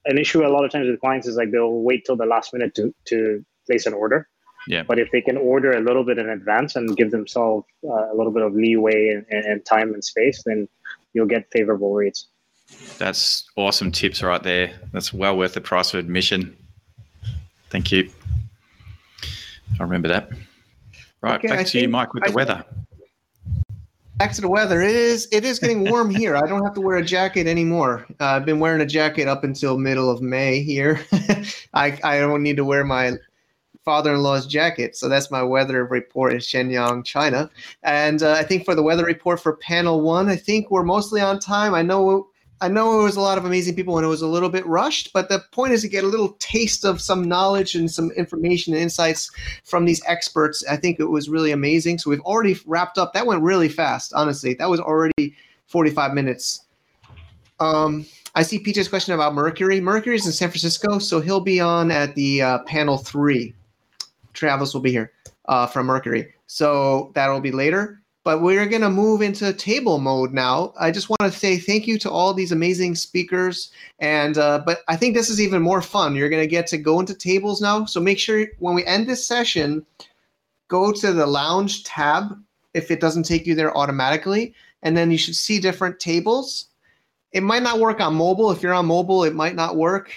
an issue a lot of times with clients is like they'll wait till the last minute to, to place an order. Yeah. But if they can order a little bit in advance and give themselves uh, a little bit of leeway and, and time and space, then you'll get favorable rates. That's awesome tips right there. That's well worth the price of admission. Thank you. I remember that. Right, okay, back I to you, Mike, with I the weather back to the weather. It is it is getting warm here. I don't have to wear a jacket anymore. Uh, I've been wearing a jacket up until middle of May here. I I don't need to wear my father-in-law's jacket. So that's my weather report in Shenyang, China. And uh, I think for the weather report for panel one, I think we're mostly on time. I know I know it was a lot of amazing people and it was a little bit rushed, but the point is to get a little taste of some knowledge and some information and insights from these experts. I think it was really amazing. So we've already wrapped up. That went really fast, honestly. That was already 45 minutes. Um, I see PJ's question about Mercury. Mercury's in San Francisco, so he'll be on at the uh, panel three. Travis will be here uh, from Mercury. So that'll be later but we're going to move into table mode now. I just want to say thank you to all these amazing speakers. And uh, but I think this is even more fun. You're going to get to go into tables now. So make sure when we end this session, go to the lounge tab if it doesn't take you there automatically, and then you should see different tables. It might not work on mobile. If you're on mobile, it might not work.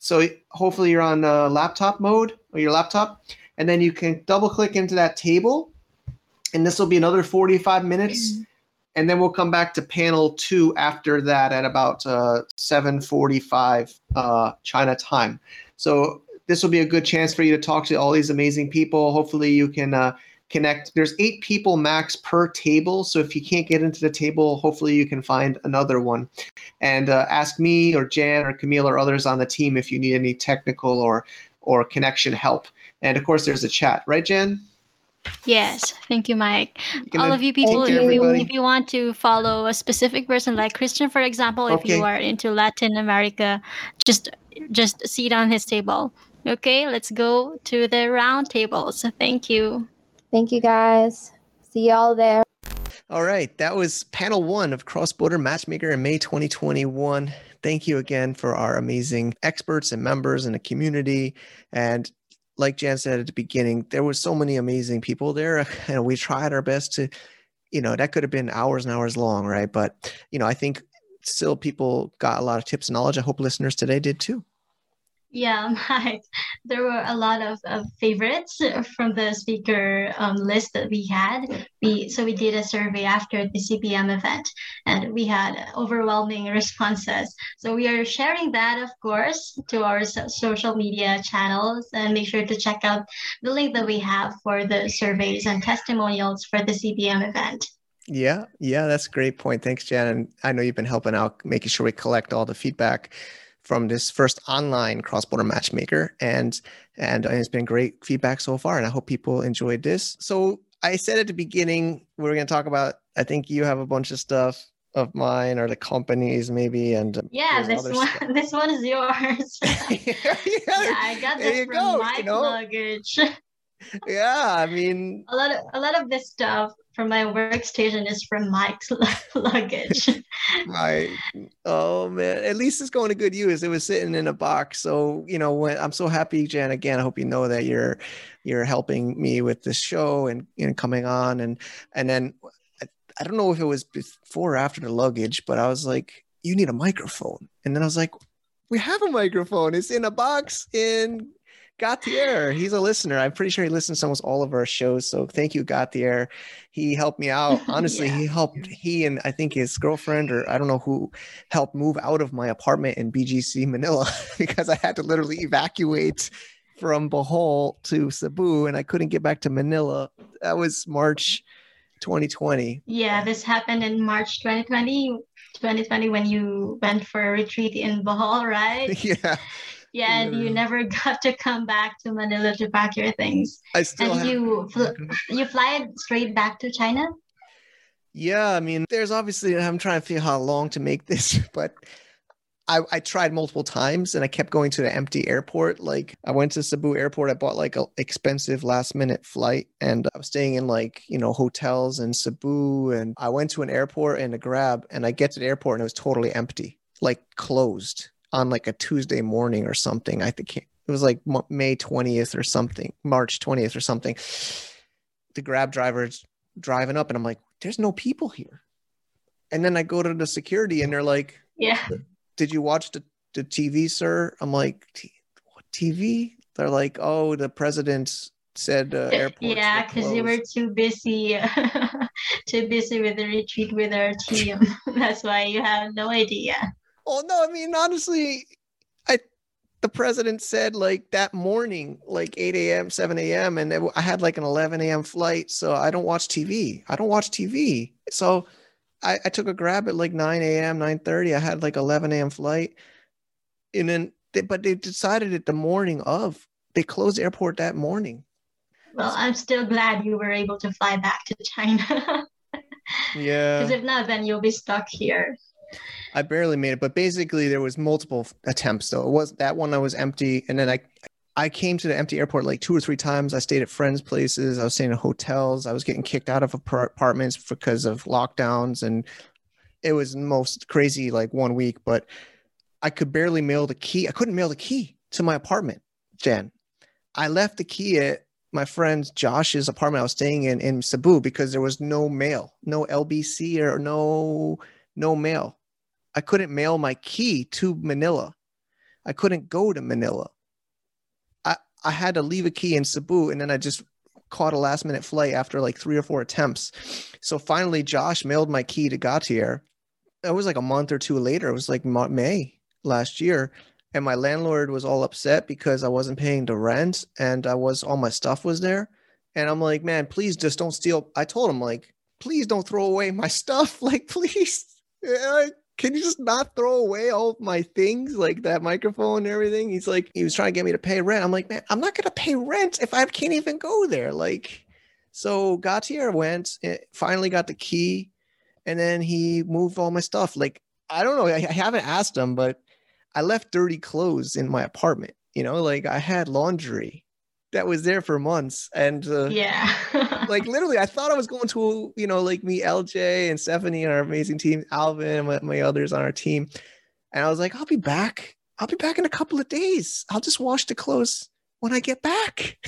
So hopefully you're on uh, laptop mode or your laptop, and then you can double click into that table and this will be another 45 minutes. And then we'll come back to panel two after that at about uh, 7.45 uh, china time. So this will be a good chance for you to talk to all these amazing people. Hopefully you can uh, connect. There's eight people max per table. So if you can't get into the table hopefully you can find another one. And uh, ask me or jan or camille or others on the team if you need any technical or or connection help. And of course there's a chat. Right jan Yes, thank you, Mike. All of you people, you, if, you, if you want to follow a specific person like Christian, for example, if you are into Latin America, just just sit on his table. Okay, let's go to the round table. So thank you. Thank you, guys. See y'all there. All right, that was panel one of Cross Border Matchmaker in May 2021. Thank you again for our amazing experts and members in the community. And like Jan said at the beginning, there was so many amazing people there, and we tried our best to, you know, that could have been hours and hours long, right? But you know, I think still people got a lot of tips and knowledge. I hope listeners today did too. Yeah. There were a lot of, of favorites from the speaker um, list that we had. We so we did a survey after the CBM event, and we had overwhelming responses. So we are sharing that, of course, to our so- social media channels, and make sure to check out the link that we have for the surveys and testimonials for the CBM event. Yeah, yeah, that's a great point. Thanks, Jan. And I know you've been helping out, making sure we collect all the feedback from this first online cross-border matchmaker and and it's been great feedback so far and i hope people enjoyed this so i said at the beginning we are going to talk about i think you have a bunch of stuff of mine or the companies maybe and uh, yeah this one stuff. this one is yours yeah, yeah, yeah, i got this from go, my you know? luggage yeah i mean a lot of a lot of this stuff from my workstation is from Mike's luggage. right. Oh man, at least it's going to good use. It was sitting in a box. So, you know, when I'm so happy, Jan, again, I hope you know that you're you're helping me with this show and know coming on and and then I, I don't know if it was before or after the luggage, but I was like, you need a microphone. And then I was like, we have a microphone. It's in a box in Gautier, he's a listener. I'm pretty sure he listens to almost all of our shows. So thank you, Gautier. He helped me out. Honestly, yeah. he helped he and I think his girlfriend or I don't know who helped move out of my apartment in BGC Manila because I had to literally evacuate from Bohol to Cebu and I couldn't get back to Manila. That was March 2020. Yeah, this happened in March 2020. 2020 when you went for a retreat in Bohol, right? Yeah yeah, and you never got to come back to Manila to pack your things. I still and have- you fl- you fly straight back to China. Yeah, I mean, there's obviously I'm trying to figure how long to make this, but I, I tried multiple times and I kept going to the empty airport. Like I went to Cebu airport, I bought like an expensive last minute flight and I was staying in like, you know, hotels in Cebu. And I went to an airport and a grab and I get to the airport and it was totally empty, like closed on like a Tuesday morning or something. I think it was like May 20th or something, March 20th or something. The grab driver's driving up and I'm like, there's no people here. And then I go to the security and they're like, yeah. Did you watch the, the TV, sir? I'm like, what TV? They're like, oh, the president said uh, airport. Yeah, because you were too busy, too busy with the retreat with our team. That's why you have no idea. Oh no, I mean honestly, I the president said like that morning, like 8 a.m., 7 a.m., and it, I had like an 11 a.m. flight, so I don't watch TV. I don't watch TV, so I, I took a grab at like 9 a.m., 9:30. I had like 11 a.m. flight, and then they, but they decided it the morning of. They closed the airport that morning. Well, I'm still glad you were able to fly back to China. yeah. Because if not, then you'll be stuck here. I barely made it, but basically there was multiple attempts though. It was that one I was empty, and then I I came to the empty airport like two or three times. I stayed at friends' places. I was staying in hotels. I was getting kicked out of apartments because of lockdowns, and it was most crazy like one week. But I could barely mail the key. I couldn't mail the key to my apartment, Jen. I left the key at my friend Josh's apartment I was staying in in Cebu because there was no mail, no LBC or no no mail. I couldn't mail my key to Manila. I couldn't go to Manila. I, I had to leave a key in Cebu and then I just caught a last minute flight after like three or four attempts. So finally, Josh mailed my key to Gautier. It was like a month or two later. It was like May last year. And my landlord was all upset because I wasn't paying the rent and I was all my stuff was there. And I'm like, man, please just don't steal. I told him, like, please don't throw away my stuff. Like, please can you just not throw away all my things like that microphone and everything? He's like, he was trying to get me to pay rent. I'm like, man, I'm not gonna pay rent if I can't even go there. Like, so Gautier went, eh, finally got the key, and then he moved all my stuff. Like, I don't know, I, I haven't asked him, but I left dirty clothes in my apartment. You know, like I had laundry that was there for months. And uh, yeah, like literally, I thought I was going to, you know, like meet LJ and Stephanie and our amazing team, Alvin and my, my others on our team. And I was like, I'll be back. I'll be back in a couple of days. I'll just wash the clothes when I get back.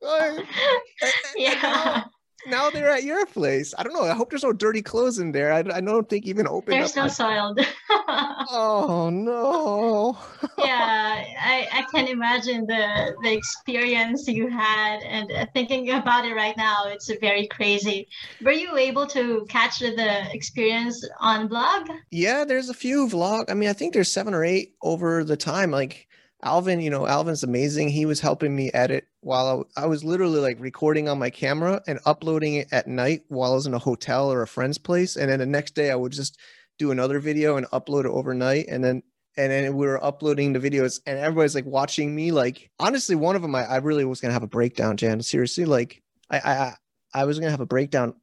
yeah. now they're at your place. I don't know. I hope there's no dirty clothes in there. I, I don't think even open. They're still my... soiled. oh no. yeah, I, I can imagine the the experience you had, and uh, thinking about it right now, it's very crazy. Were you able to catch the experience on blog? Yeah, there's a few vlog. I mean, I think there's seven or eight over the time. Like Alvin, you know, Alvin's amazing. He was helping me edit while I, I, was literally like recording on my camera and uploading it at night while I was in a hotel or a friend's place. And then the next day I would just do another video and upload it overnight. And then and then we were uploading the videos and everybody's like watching me. Like honestly, one of them I, I really was gonna have a breakdown, Jan. Seriously, like I I I was gonna have a breakdown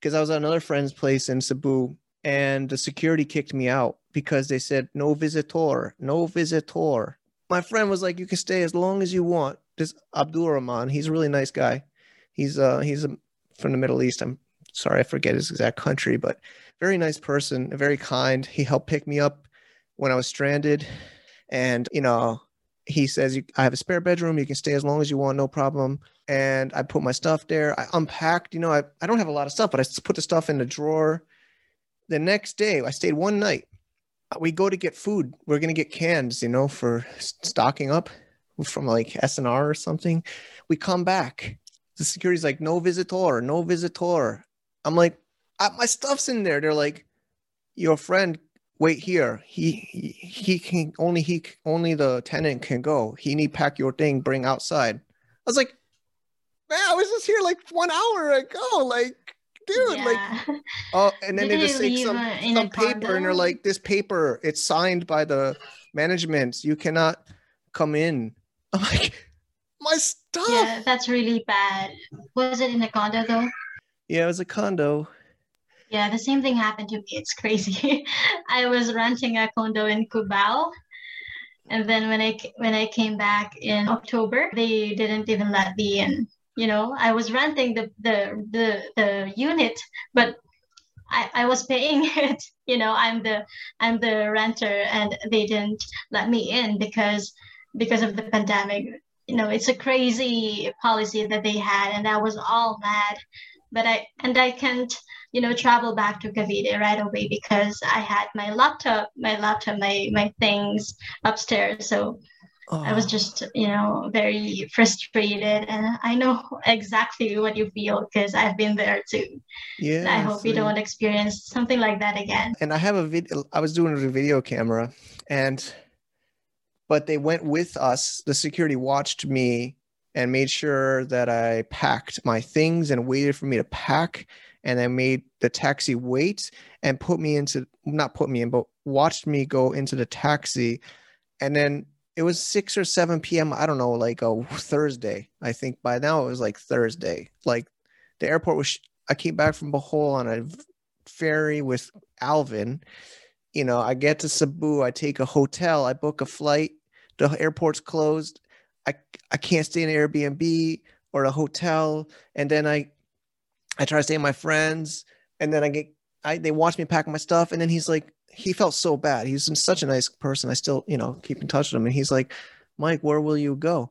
because I was at another friend's place in Cebu and the security kicked me out because they said no visitor, no visitor my friend was like, "You can stay as long as you want." This Abdul Rahman, he's a really nice guy. He's uh he's a, from the Middle East. I'm sorry, I forget his exact country, but very nice person, very kind. He helped pick me up when I was stranded, and you know, he says, "I have a spare bedroom. You can stay as long as you want, no problem." And I put my stuff there. I unpacked. You know, I I don't have a lot of stuff, but I put the stuff in the drawer. The next day, I stayed one night we go to get food. We're gonna get cans, you know, for stocking up from like S&R or something. We come back. The security's like, no visitor, no visitor. I'm like, my stuff's in there. They're like, your friend, wait here. He, he he can only he only the tenant can go. He need pack your thing, bring outside. I was like, man, I was just here like one hour ago. Like, dude, yeah. like, oh, and then Did they just take some, some paper and they're like, this paper, it's signed by the management. You cannot come in. I'm like, my stuff. Yeah, that's really bad. Was it in a condo though? Yeah, it was a condo. Yeah, the same thing happened to me. It's crazy. I was renting a condo in Cubao. And then when I when I came back in October, they didn't even let me in you know i was renting the the the, the unit but I, I was paying it you know i'm the i'm the renter and they didn't let me in because because of the pandemic you know it's a crazy policy that they had and i was all mad but i and i can't you know travel back to Cavite right away because i had my laptop my laptop my my things upstairs so Oh. I was oh. just, you know, very frustrated. And I know exactly what you feel because I've been there too. Yeah. And I hope you don't experience something like that again. And I have a video, I was doing a video camera and, but they went with us. The security watched me and made sure that I packed my things and waited for me to pack. And then made the taxi wait and put me into, not put me in, but watched me go into the taxi. And then it was 6 or 7 p.m i don't know like a thursday i think by now it was like thursday like the airport was i came back from bohol on a ferry with alvin you know i get to cebu i take a hotel i book a flight the airport's closed i i can't stay in an airbnb or a hotel and then i i try to stay with my friends and then i get i they watch me pack my stuff and then he's like he felt so bad. He's such a nice person. I still, you know, keep in touch with him. And he's like, Mike, where will you go?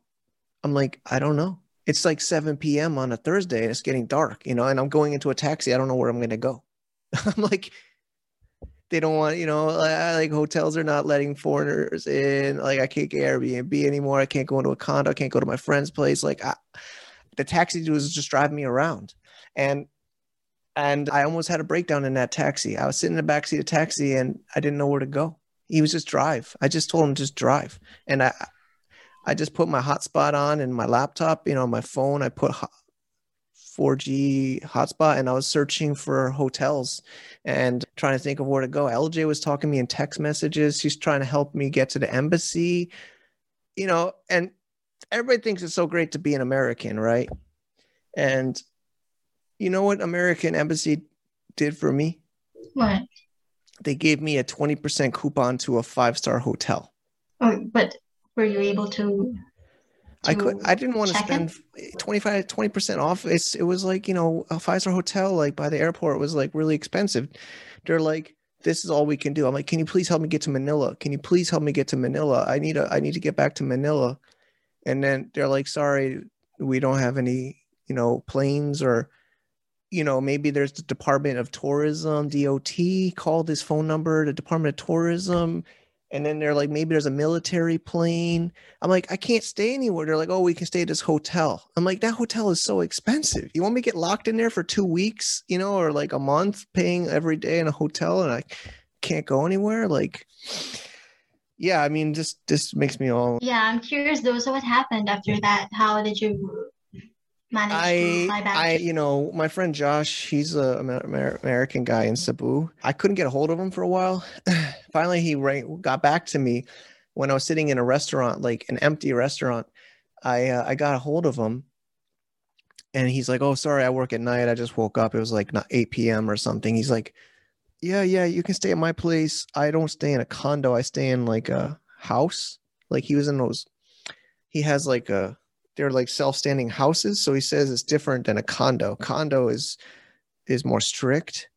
I'm like, I don't know. It's like 7 p.m. on a Thursday and it's getting dark, you know, and I'm going into a taxi. I don't know where I'm going to go. I'm like, they don't want, you know, like hotels are not letting foreigners in. Like I can't get Airbnb anymore. I can't go into a condo. I can't go to my friend's place. Like I, the taxi was just driving me around. And and I almost had a breakdown in that taxi. I was sitting in the backseat of taxi and I didn't know where to go. He was just drive. I just told him just drive. And I I just put my hotspot on and my laptop, you know, my phone, I put 4G hotspot and I was searching for hotels and trying to think of where to go. LJ was talking to me in text messages. She's trying to help me get to the embassy, you know, and everybody thinks it's so great to be an American, right? And you know what American Embassy did for me? What? They gave me a 20% coupon to a five star hotel. Oh, but were you able to? I could. I didn't want to spend 25, 20% off. It's, it was like, you know, a star hotel, like by the airport, was like really expensive. They're like, this is all we can do. I'm like, can you please help me get to Manila? Can you please help me get to Manila? I need a, I need to get back to Manila. And then they're like, sorry, we don't have any, you know, planes or you know, maybe there's the Department of Tourism, DOT, call this phone number, the Department of Tourism. And then they're like, maybe there's a military plane. I'm like, I can't stay anywhere. They're like, oh, we can stay at this hotel. I'm like, that hotel is so expensive. You want me to get locked in there for two weeks, you know, or like a month paying every day in a hotel and I can't go anywhere? Like, yeah, I mean, just this makes me all. Yeah, I'm curious though. So what happened after that? How did you I, to fly back? I, you know, my friend Josh, he's a Amer- American guy in Cebu. I couldn't get a hold of him for a while. Finally, he rang, got back to me when I was sitting in a restaurant, like an empty restaurant. I uh, I got a hold of him, and he's like, "Oh, sorry, I work at night. I just woke up. It was like not 8 p.m. or something." He's like yeah, yeah, you can stay at my place. I don't stay in a condo. I stay in like a house. Like he was in those, he has like a, they're like self-standing houses. So he says it's different than a condo. Condo is, is more strict.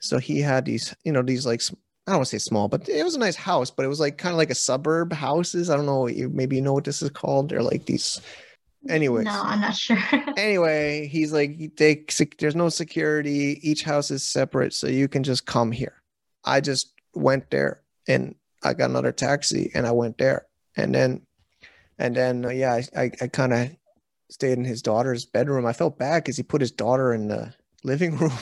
So he had these, you know, these like, I don't want to say small, but it was a nice house, but it was like kind of like a suburb houses. I don't know. Maybe you know what this is called. They're like these anyway no, I'm not sure. anyway, he's like, they, there's no security. Each house is separate, so you can just come here. I just went there and I got another taxi and I went there. And then, and then, uh, yeah, I, I, I kind of stayed in his daughter's bedroom. I felt bad because he put his daughter in the living room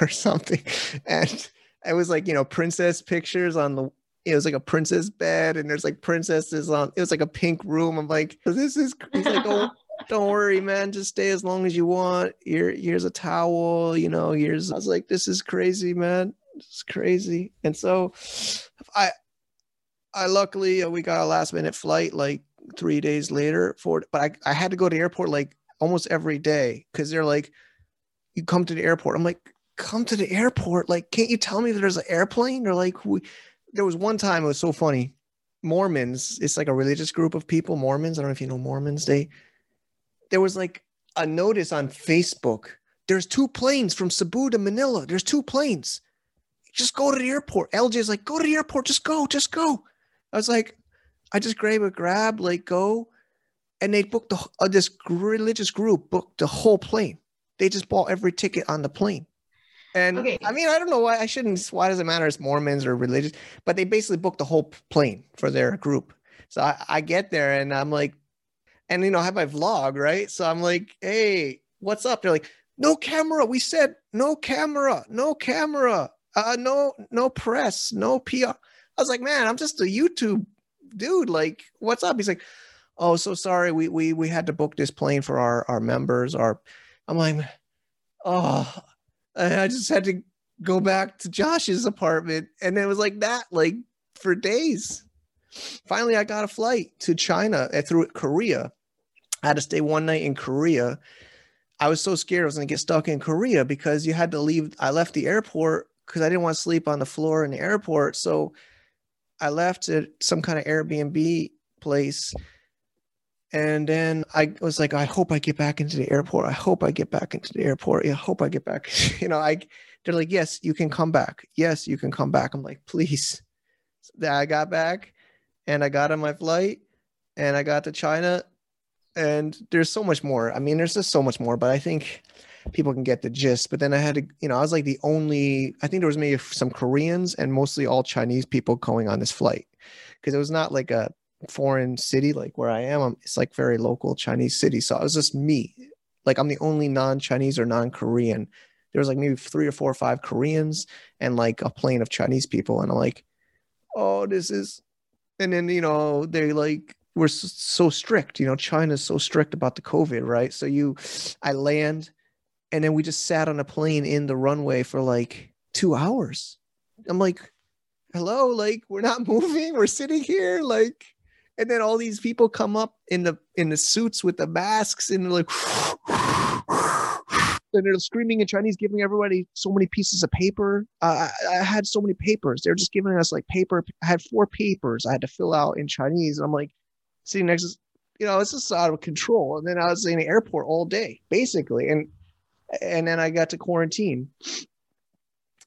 or something. And it was like, you know, princess pictures on the it was like a princess bed and there's like princesses on it was like a pink room i'm like this is he's like oh don't worry, man. Just stay as long as you want. Here, here's a towel. You know, here's. I was like, this is crazy, man. It's crazy. And so, I, I luckily uh, we got a last minute flight like three days later for, but I I had to go to the airport like almost every day because they're like, you come to the airport. I'm like, come to the airport. Like, can't you tell me there's an airplane? Or like, we, there was one time it was so funny. Mormons, it's like a religious group of people. Mormons, I don't know if you know Mormons. They there was like a notice on Facebook. There's two planes from Cebu to Manila. There's two planes. Just go to the airport. LJ is like, go to the airport. Just go. Just go. I was like, I just grab a grab, like go, and they booked the uh, this religious group booked the whole plane. They just bought every ticket on the plane. And okay. I mean, I don't know why I shouldn't. Why does it matter? It's Mormons or religious, but they basically booked the whole plane for their group. So I, I get there and I'm like, and you know, I have my vlog, right? So I'm like, hey, what's up? They're like, no camera. We said no camera, no camera, uh, no, no press, no PR. I was like, man, I'm just a YouTube dude. Like, what's up? He's like, oh, so sorry. We we we had to book this plane for our our members. Our, I'm like, oh, I just had to go back to Josh's apartment, and it was like that, like for days. Finally, I got a flight to China uh, through Korea I had to stay one night in Korea. I was so scared I was going to get stuck in Korea because you had to leave. I left the airport because I didn't want to sleep on the floor in the airport. So I left at some kind of Airbnb place. And then I was like, I hope I get back into the airport. I hope I get back into the airport. Yeah, I hope I get back. you know, I they're like, yes, you can come back. Yes, you can come back. I'm like, please. So I got back and I got on my flight and I got to China and there's so much more. I mean, there's just so much more, but I think people can get the gist. But then I had to, you know, I was like the only, I think there was maybe some Koreans and mostly all Chinese people going on this flight because it was not like a foreign city like where I am. It's like very local Chinese city. So it was just me. Like I'm the only non Chinese or non Korean. There was like maybe three or four or five Koreans and like a plane of Chinese people. And I'm like, oh, this is, and then, you know, they like, we're so strict you know china's so strict about the covid right so you i land and then we just sat on a plane in the runway for like two hours i'm like hello like we're not moving we're sitting here like and then all these people come up in the in the suits with the masks and they're like and they're screaming in Chinese, giving everybody so many pieces of paper. Uh, I, I, had so many papers. They're just giving us like paper. I had four papers I had to fill out in Chinese. And I'm like, sitting next to, you know, it's just out of control. And then I was in the airport all day, basically. And and then I got to quarantine.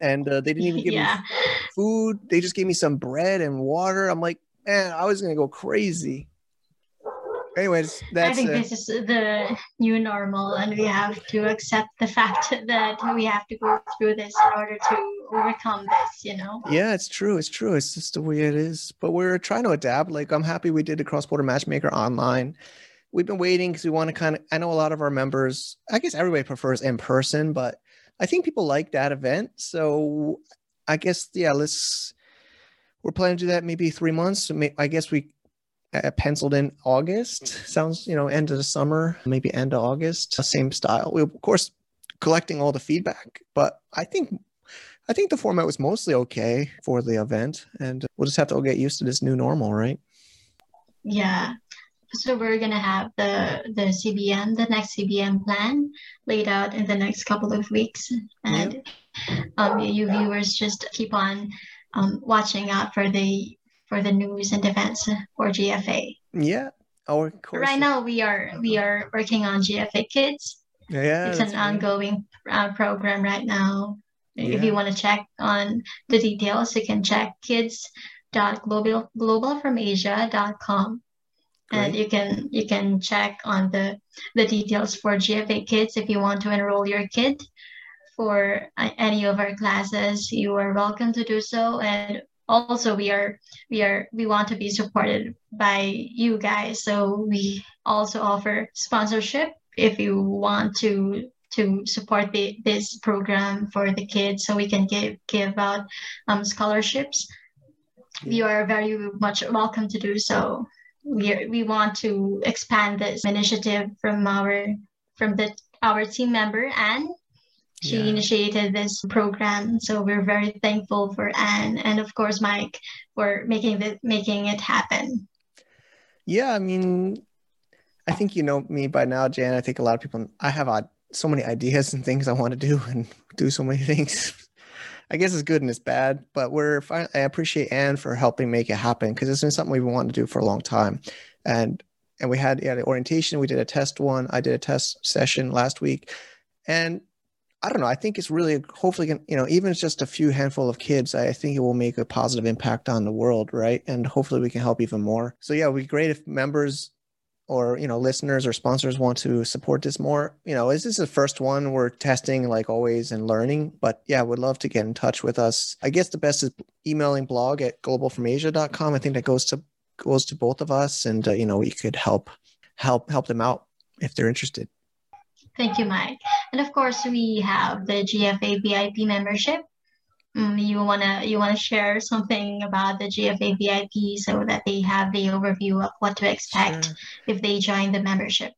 And uh, they didn't even give yeah. me food. They just gave me some bread and water. I'm like, man, I was gonna go crazy. anyways, that's. I think uh, this is the new normal, and we have to accept the fact that we have to go through this in order to overcome this. You know. Yeah, it's true. It's true. It's just the way it is. But we're trying to adapt. Like I'm happy we did the cross border matchmaker online. We've been waiting because we want to kind of. I know a lot of our members. I guess everybody prefers in person, but I think people like that event. So I guess yeah, let's. We're planning to do that maybe three months. I guess we uh, penciled in August. Sounds, you know, end of the summer, maybe end of August. Same style. We of course collecting all the feedback, but I think I think the format was mostly okay for the event, and we'll just have to all get used to this new normal, right? Yeah. So we're gonna have the the CBM, the next CBM plan laid out in the next couple of weeks, and um, you viewers just keep on um, watching out for the for the news and events for GFA. Yeah. Oh, right now we are we are working on GFA Kids. Yeah, it's an ongoing uh, program right now. Yeah. If you want to check on the details, you can check kids.globalfromasia.com and you can you can check on the the details for GFA Kids if you want to enroll your kid. For uh, any of our classes. You are welcome to do so, and also we are we are we want to be supported by you guys. So we also offer sponsorship if you want to to support the, this program for the kids. So we can give give out um, scholarships. You are very much welcome to do so we, we want to expand this initiative from our from the our team member and she yeah. initiated this program so we're very thankful for anne and of course mike for making it making it happen. Yeah i mean i think you know me by now jan. I think a lot of people i have uh, so many ideas and things i want to do and do so many things i guess it's good and it's bad but we're fine i appreciate anne for helping make it happen because it's been something we've wanted to do for a long time and and we had yeah the orientation we did a test one i did a test session last week and I don't know. I think it's really hopefully, gonna, you know, even just a few handful of kids, I think it will make a positive impact on the world, right? And hopefully we can help even more. So yeah, it would be great if members or you know listeners or sponsors want to support this more. You know, is this the first one we're testing like always and learning, but yeah, would love to get in touch with us. I guess the best is emailing blog at globalfromasia.com. I think that goes to goes to both of us, and uh, you know, we could help help help them out if they're interested. Thank you, Mike. And of course, we have the GFA VIP membership. Um, you wanna you wanna share something about the GFA VIP so that they have the overview of what to expect sure. if they join the membership.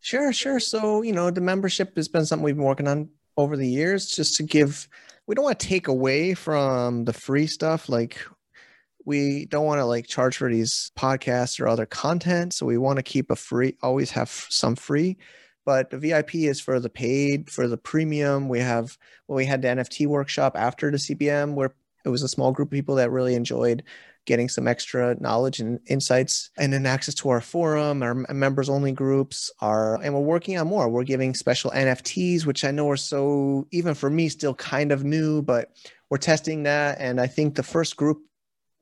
Sure, sure. So you know, the membership has been something we've been working on over the years, just to give. We don't want to take away from the free stuff, like we don't want to like charge for these podcasts or other content so we want to keep a free always have some free but the VIP is for the paid, for the premium. We have when we had the NFT workshop after the CBM, where it was a small group of people that really enjoyed getting some extra knowledge and insights and then access to our forum. Our members only groups are and we're working on more. We're giving special nfts which i know are so even for me still kind of new but we're testing that. And i think the first group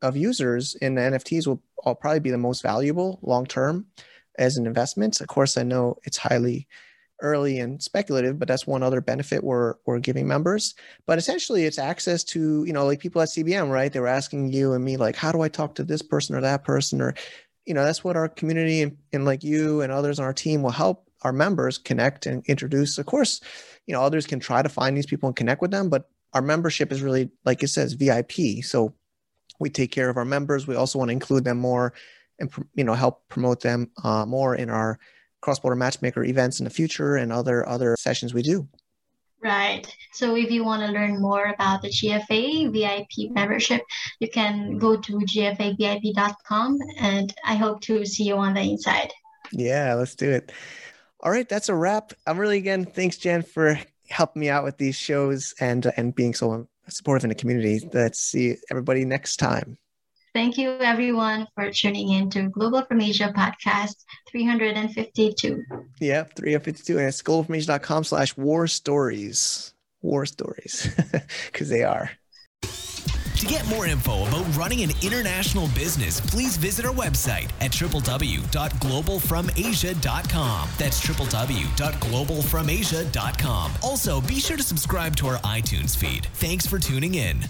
of users in the nfts will all probably be the most valuable long term as an investment. Of course, I know it's highly early and speculative, but that's one other benefit we're we're giving members. But essentially, it's access to you know like people at CBM, right? They were asking you and me like, how do I talk to this person or that person, or you know that's what our community and, and like you and others on our team will help our members connect and introduce. Of course, you know others can try to find these people and connect with them, but our membership is really like it says VIP. So we take care of our members. We also want to include them more and you know help promote them uh, more in our cross-border matchmaker events in the future and other other sessions we do. Right. So if you want to learn more about the GFA VIP membership, you can go to gfavip.com and I hope to see you on the inside. Yeah, let's do it. All right, that's a wrap. I'm really again thanks Jen for helping me out with these shows and uh, and being so supportive in the community. Let's see everybody next time. Thank you, everyone, for tuning in to Global from Asia podcast 352. Yeah, 352. And it's globalfromasia.com slash war stories. War stories, because they are. To get more info about running an international business, please visit our website at www.globalfromasia.com. That's www.globalfromasia.com. Also, be sure to subscribe to our iTunes feed. Thanks for tuning in.